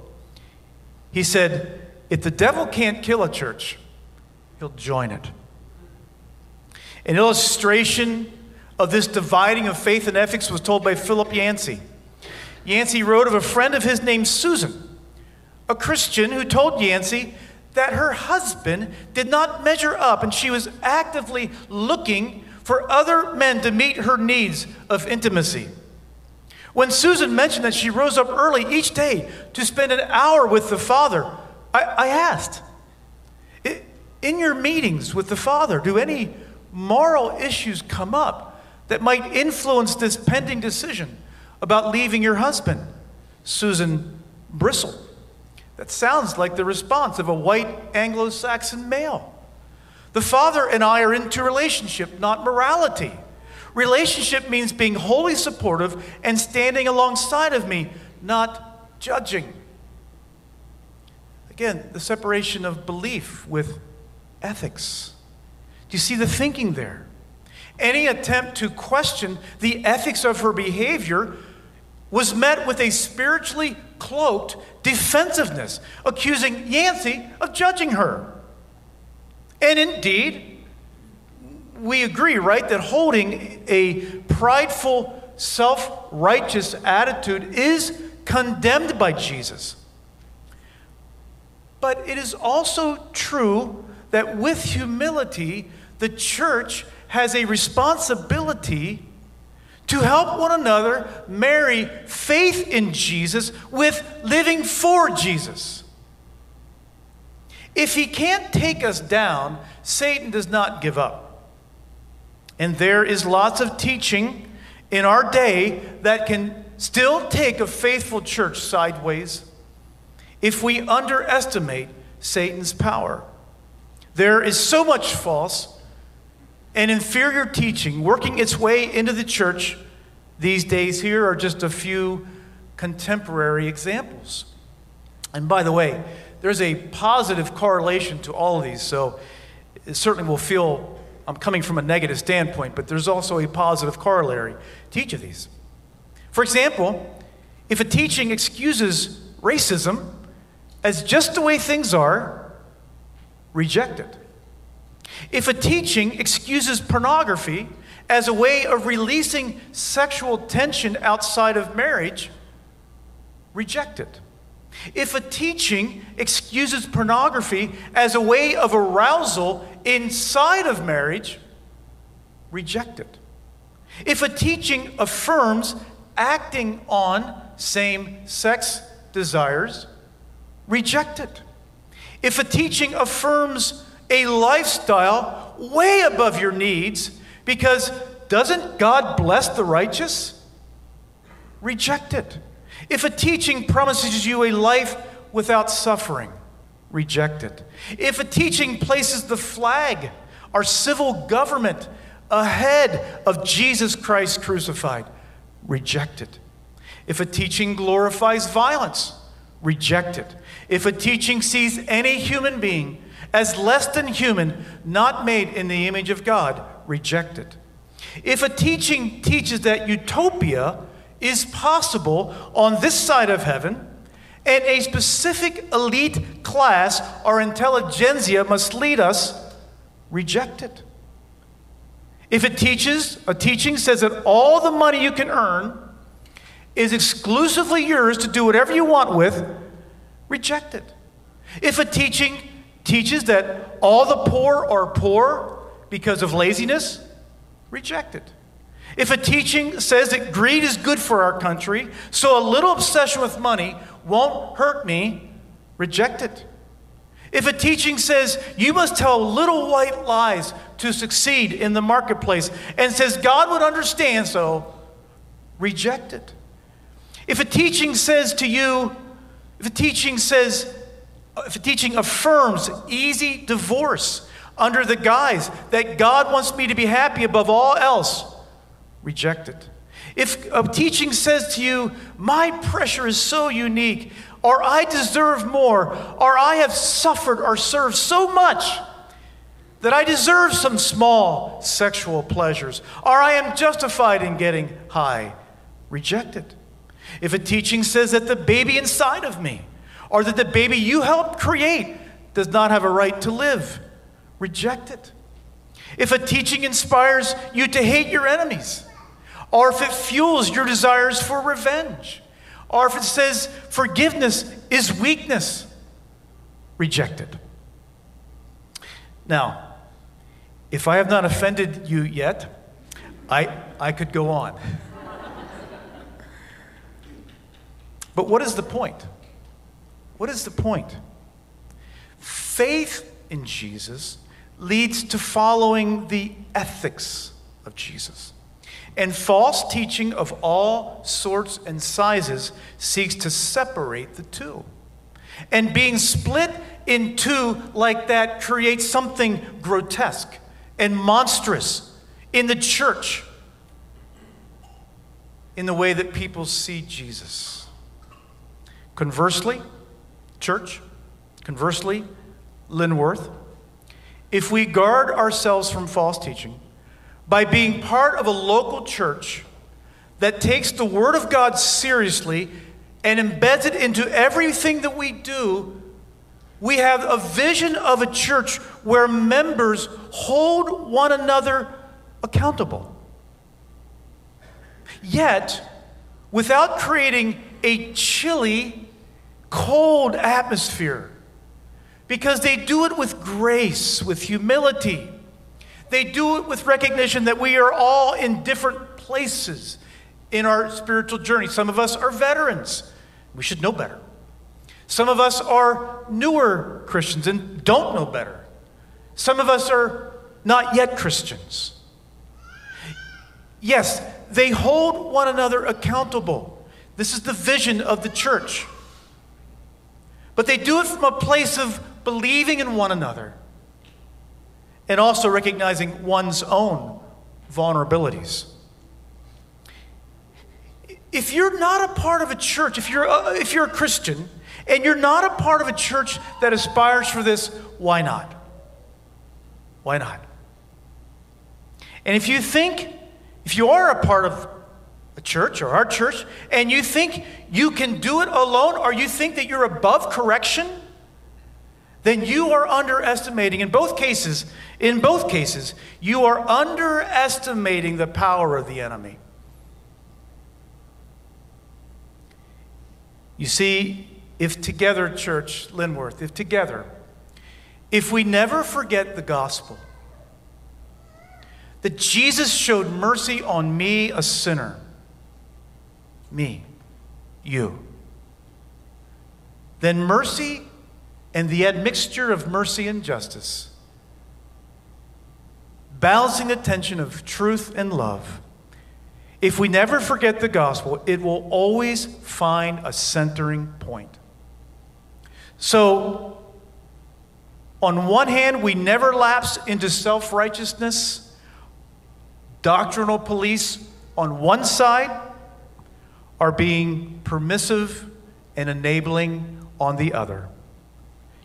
He said, If the devil can't kill a church, he'll join it. An illustration of this dividing of faith and ethics was told by Philip Yancey. Yancey wrote of a friend of his named Susan, a Christian who told Yancey that her husband did not measure up and she was actively looking for other men to meet her needs of intimacy. When Susan mentioned that she rose up early each day to spend an hour with the Father, I, I asked, In your meetings with the Father, do any moral issues come up? That might influence this pending decision about leaving your husband? Susan bristled. That sounds like the response of a white Anglo Saxon male. The father and I are into relationship, not morality. Relationship means being wholly supportive and standing alongside of me, not judging. Again, the separation of belief with ethics. Do you see the thinking there? Any attempt to question the ethics of her behavior was met with a spiritually cloaked defensiveness, accusing Yancey of judging her. And indeed, we agree, right, that holding a prideful, self righteous attitude is condemned by Jesus. But it is also true that with humility, the church has a responsibility to help one another marry faith in Jesus with living for Jesus. If he can't take us down, Satan does not give up. And there is lots of teaching in our day that can still take a faithful church sideways if we underestimate Satan's power. There is so much false and inferior teaching working its way into the church these days. Here are just a few contemporary examples. And by the way, there's a positive correlation to all of these, so it certainly will feel I'm coming from a negative standpoint, but there's also a positive corollary to each of these. For example, if a teaching excuses racism as just the way things are, reject it. If a teaching excuses pornography as a way of releasing sexual tension outside of marriage, reject it. If a teaching excuses pornography as a way of arousal inside of marriage, reject it. If a teaching affirms acting on same sex desires, reject it. If a teaching affirms a lifestyle way above your needs, because doesn't God bless the righteous? Reject it. If a teaching promises you a life without suffering, reject it. If a teaching places the flag, our civil government, ahead of Jesus Christ crucified, reject it. If a teaching glorifies violence, reject it. If a teaching sees any human being as less than human, not made in the image of God, reject it. If a teaching teaches that utopia is possible on this side of heaven, and a specific elite class or intelligentsia must lead us, reject it. If it teaches, a teaching says that all the money you can earn is exclusively yours to do whatever you want with, reject it. If a teaching teaches that all the poor are poor because of laziness, reject it. If a teaching says that greed is good for our country, so a little obsession with money won't hurt me, reject it. If a teaching says you must tell little white lies to succeed in the marketplace and says God would understand so, reject it. If a teaching says to you, if a teaching says, Uh, teaching affirms easy divorce under the guise that God wants me to be happy above all else, reject it. If a teaching says to you, My pressure is so unique, or I deserve more, or I have suffered or served so much that I deserve some small sexual pleasures, or I am justified in getting high, reject it. If a teaching says that the baby inside of me, or that the baby you helped create, does not have a right to live, reject it. If a teaching inspires you to hate your enemies, or if it fuels your desires for revenge, or if it says forgiveness is weakness, reject it. Now, if I have not offended you yet, I, I could go on. <laughs> but what is the point? What is the point? Faith in Jesus leads to following the ethics of Jesus. And false teaching of all sorts and sizes seeks to separate the two. And being split in two like that creates something grotesque and monstrous in the church in the way that people see Jesus. Conversely, church, conversely, Linworth, if we guard ourselves from false teaching, by being part of a local church that takes the Word of God seriously and embeds it into everything that we do, we have a vision of a church where members hold one another accountable. Yet, without creating a chilly, cold atmosphere, because they do it with grace, with humility they do it with recognition that we are all in different places in our spiritual journey. Some of us are veterans. We should know better. Some of us are newer Christians and don't know better. Some of us are not yet Christians. Yes, they hold one another accountable. This is the vision of the church. But they do it from a place of believing in one another and also recognizing one's own vulnerabilities. If you're not a part of a church, if you're a, if you're a Christian and you're not a part of a church that aspires for this, why not? Why not? And if you think, if you are a part of a church or our church, and you think you can do it alone, or you think that you're above correction, then you are underestimating, in both cases, in both cases, you are underestimating the power of the enemy. You see, if together, church, Linworth, if together, if we never forget the gospel, that Jesus showed mercy on me, a sinner, me, you, then mercy and the admixture of mercy and justice, balancing the tension of truth and love, if we never forget the gospel, it will always find a centering point. So, on one hand, we never lapse into self righteousness, doctrinal police on one side are being permissive and enabling on the other.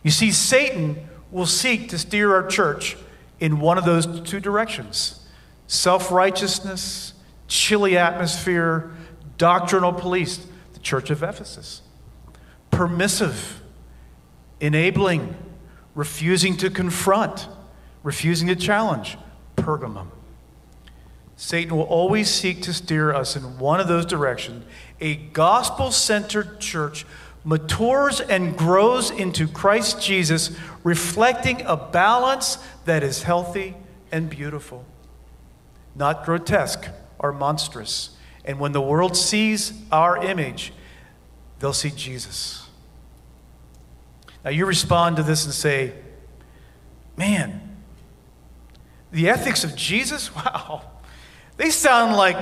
You see, Satan will seek to steer our church in one of those two directions self righteousness chilly atmosphere, doctrinal police, the church of Ephesus. Permissive, enabling, refusing to confront, refusing to challenge, Pergamum. Satan will always seek to steer us in one of those directions. A gospel centered church matures and grows into Christ Jesus, reflecting a balance that is healthy and beautiful, not grotesque or monstrous. And when the world sees our image, they'll see Jesus. Now you respond to this and say, man, the ethics of Jesus, <laughs> wow, they sound like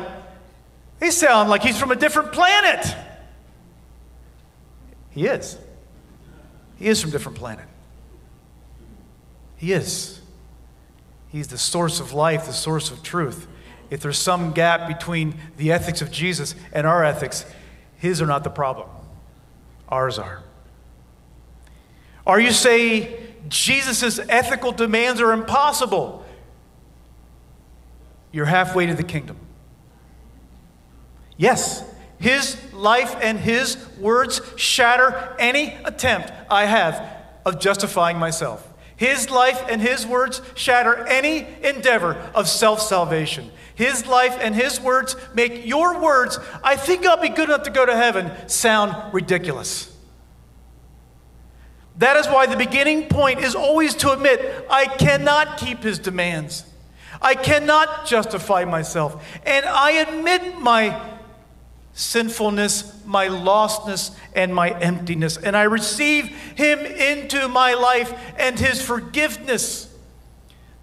they sound like he's from a different planet. He is. He is from a different planet. He is. He's the source of life, the source of truth if there's some gap between the ethics of Jesus and our ethics, his are not the problem. Ours are. Are you saying Jesus' ethical demands are impossible? You're halfway to the kingdom. Yes, his life and his words shatter any attempt I have of justifying myself. His life and his words shatter any endeavor of self salvation. His life and His words make your words, I think I'll be good enough to go to heaven, sound ridiculous. That is why the beginning point is always to admit I cannot keep His demands. I cannot justify myself. And I admit my sinfulness, my lostness, and my emptiness. And I receive Him into my life and His forgiveness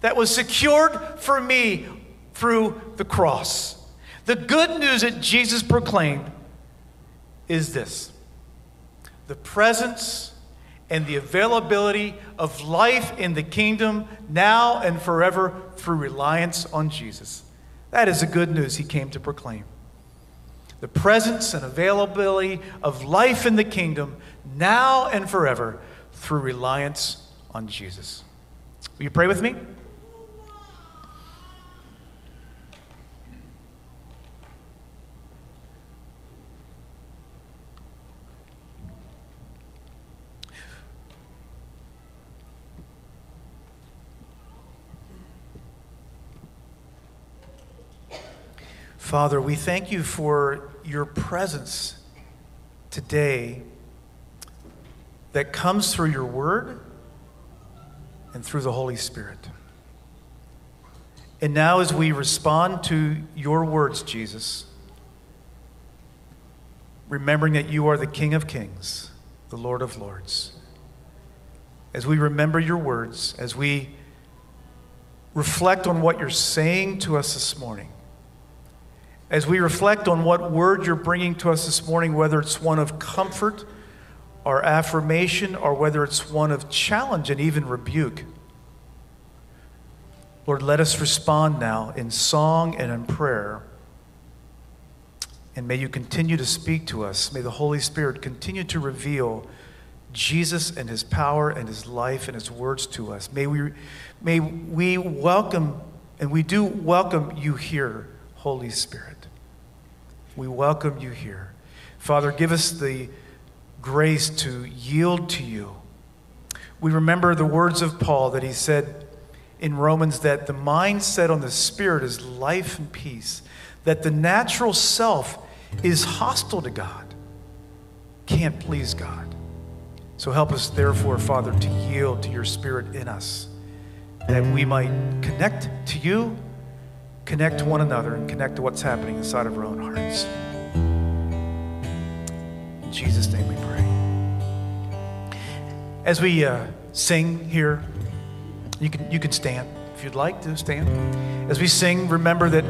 that was secured for me through the cross. The good news that Jesus proclaimed is this the presence and the availability of life in the kingdom now and forever through reliance on Jesus. That is the good news he came to proclaim. The presence and availability of life in the kingdom now and forever through reliance on Jesus. Will you pray with me? Father, we thank you for your presence today that comes through your word and through the Holy Spirit. And now, as we respond to your words, Jesus, remembering that you are the King of Kings the Lord of Lords. As we remember your words, as we reflect on what you're saying to us this morning, as we reflect on what word you're bringing to us this morning, whether it's one of comfort or affirmation or whether it's one of challenge and even rebuke. Lord, let us respond now in song and in prayer. And may you continue to speak to us. May the Holy Spirit continue to reveal Jesus and his power and his life and his words to us. May we, may we welcome, and we do welcome you here, Holy Spirit. We welcome you here. Father, give us the grace to yield to you. We remember the words of Paul that he said in Romans that the mind set on the Spirit is life and peace, that the natural self is hostile to God, can't please God. So help us, therefore, Father, to yield to your Spirit in us, that we might connect to you, connect to one another, and connect to what's happening inside of our own hearts. In Jesus' name we pray. As we uh, sing here, you can, you can stand if you'd like to stand. As we sing, remember that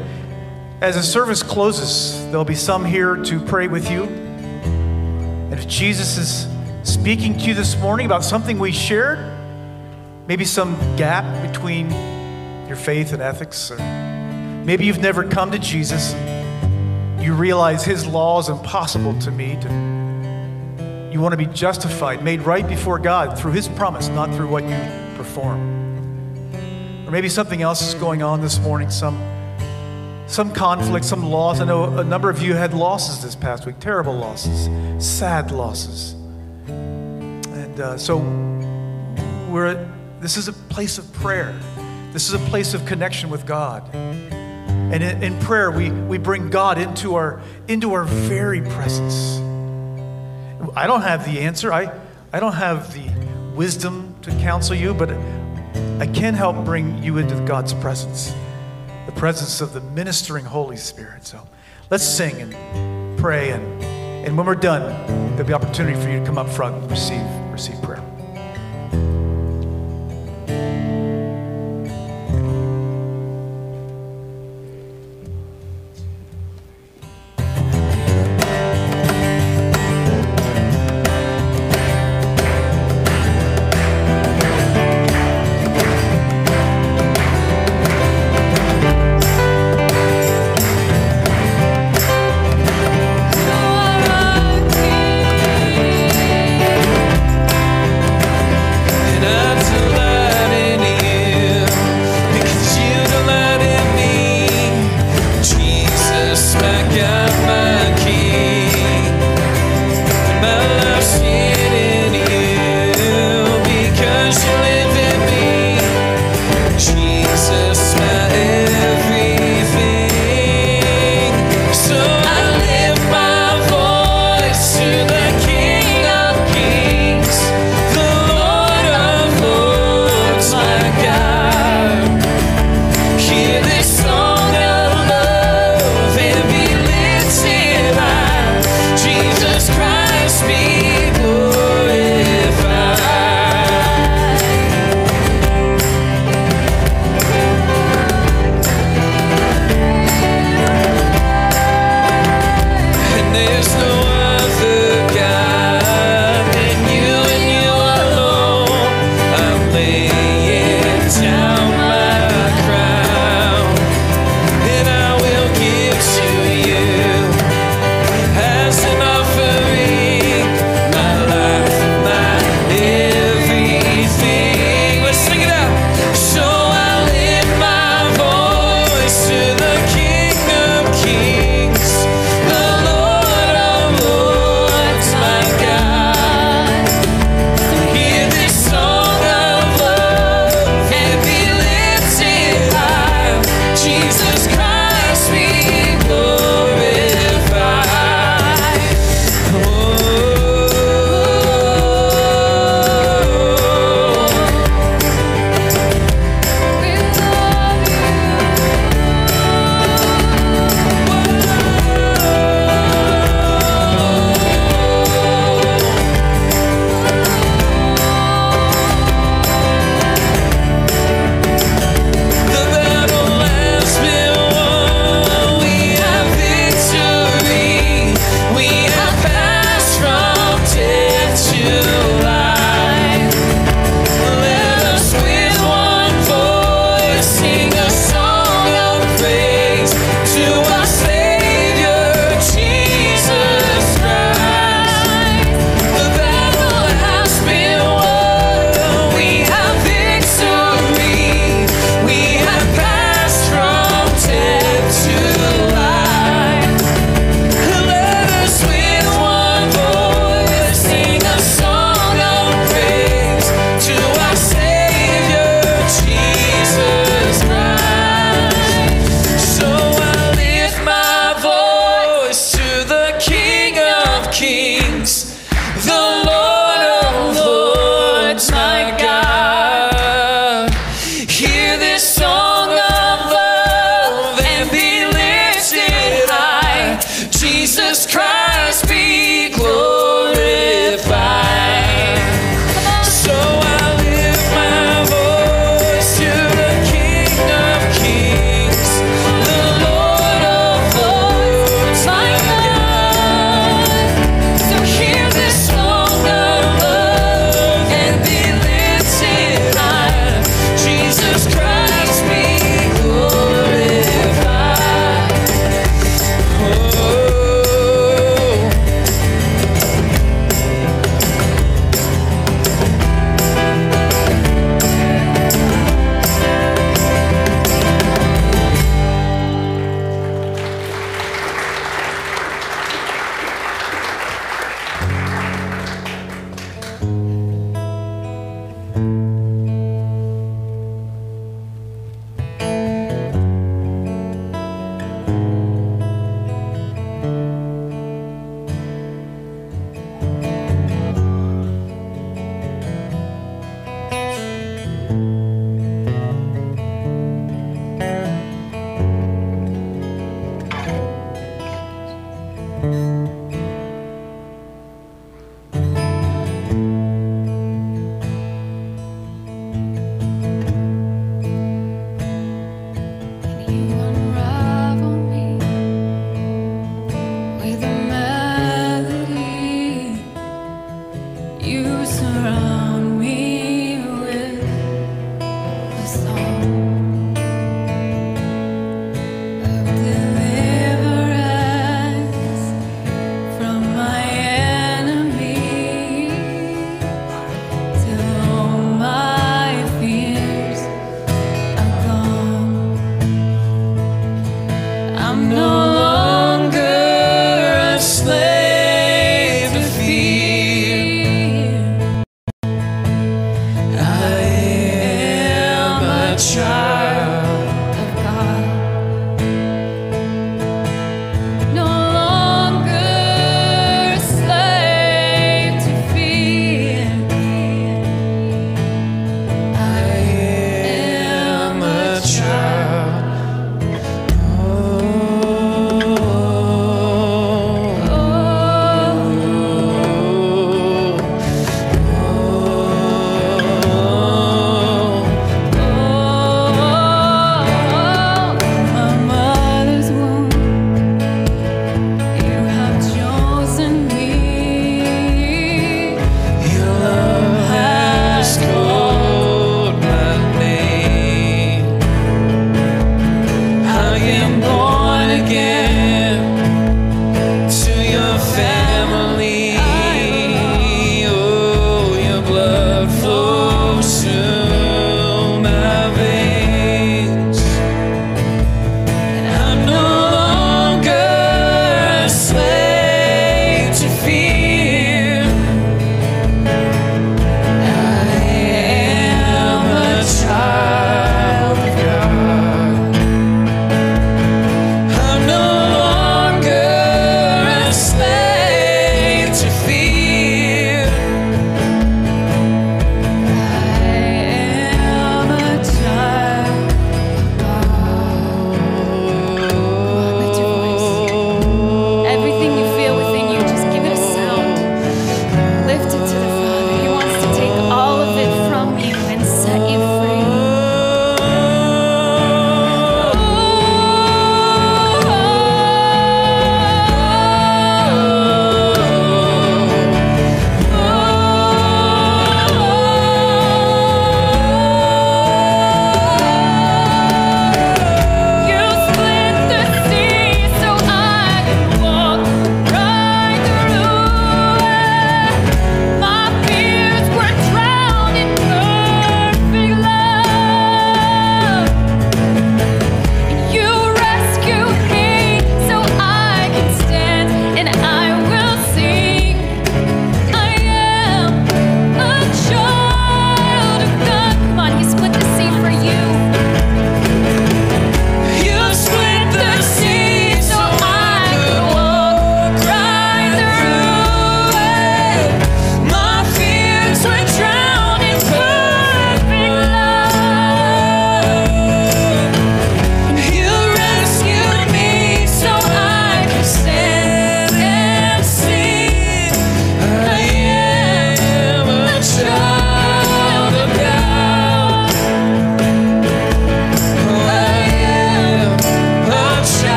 as the service closes, there'll be some here to pray with you. And if Jesus is speaking to you this morning about something we shared, maybe some gap between your faith and ethics, or maybe you've never come to Jesus, you realize his law is impossible to meet, you want to be justified, made right before God through his promise, not through what you perform. Or maybe something else is going on this morning, some, some conflict, some loss. I know a number of you had losses this past week, terrible losses, sad losses. And uh, so we're, this is a place of prayer. This is a place of connection with God. And in, in prayer, we, we bring God into our, into our very presence. I don't have the answer. I, I don't have the wisdom to counsel you, but I can help bring you into God's presence, the presence of the ministering Holy Spirit. So let's sing and pray. And, and when we're done, there'll be opportunity for you to come up front and receive, receive prayer.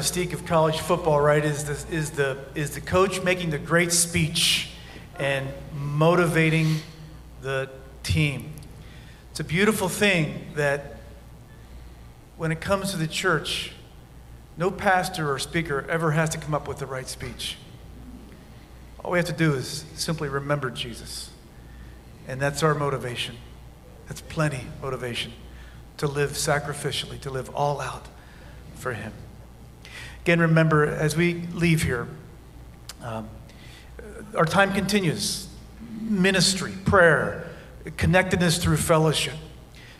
Mystique of college football, right, is the, is the, is the coach making the great speech and motivating the team. It's a beautiful thing that when it comes to the church, no pastor or speaker ever has to come up with the right speech. All we have to do is simply remember Jesus. And that's our motivation. That's plenty motivation to live sacrificially, to live all out for Him. Again, remember, as we leave here, um, our time continues ministry, prayer, connectedness through fellowship,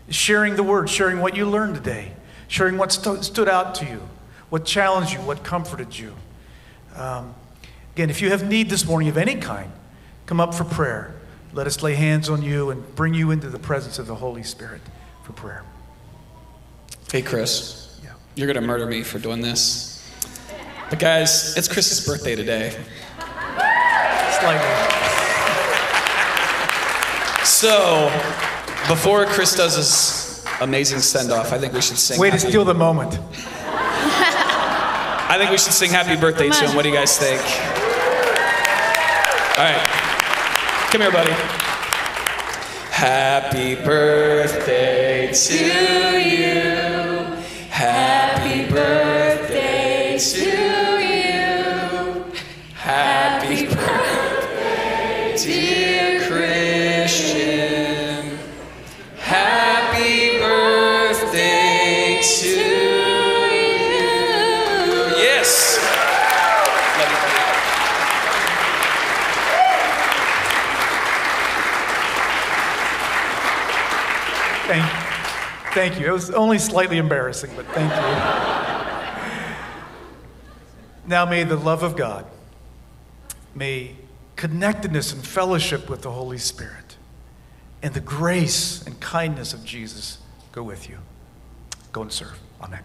sharing the word, sharing what you learned today, sharing what st- stood out to you, what challenged you, what comforted you. Um, again, if you have need this morning of any kind, come up for prayer. Let us lay hands on you and bring you into the presence of the Holy Spirit for prayer. Hey, Chris. Yeah. You're going to murder me for doing this. But, guys, it's Chris's birthday today. Slightly. So, before Chris does his amazing send off, I think we should sing. Way to happy- steal the moment. I think we should sing happy birthday to him. What do you guys think? All right. Come here, buddy. Happy birthday to you. Happy birthday to you. Thank you. It was only slightly embarrassing, but thank you. now may the love of God, may connectedness and fellowship with the Holy Spirit, and the grace and kindness of Jesus go with you. Go and serve. Amen.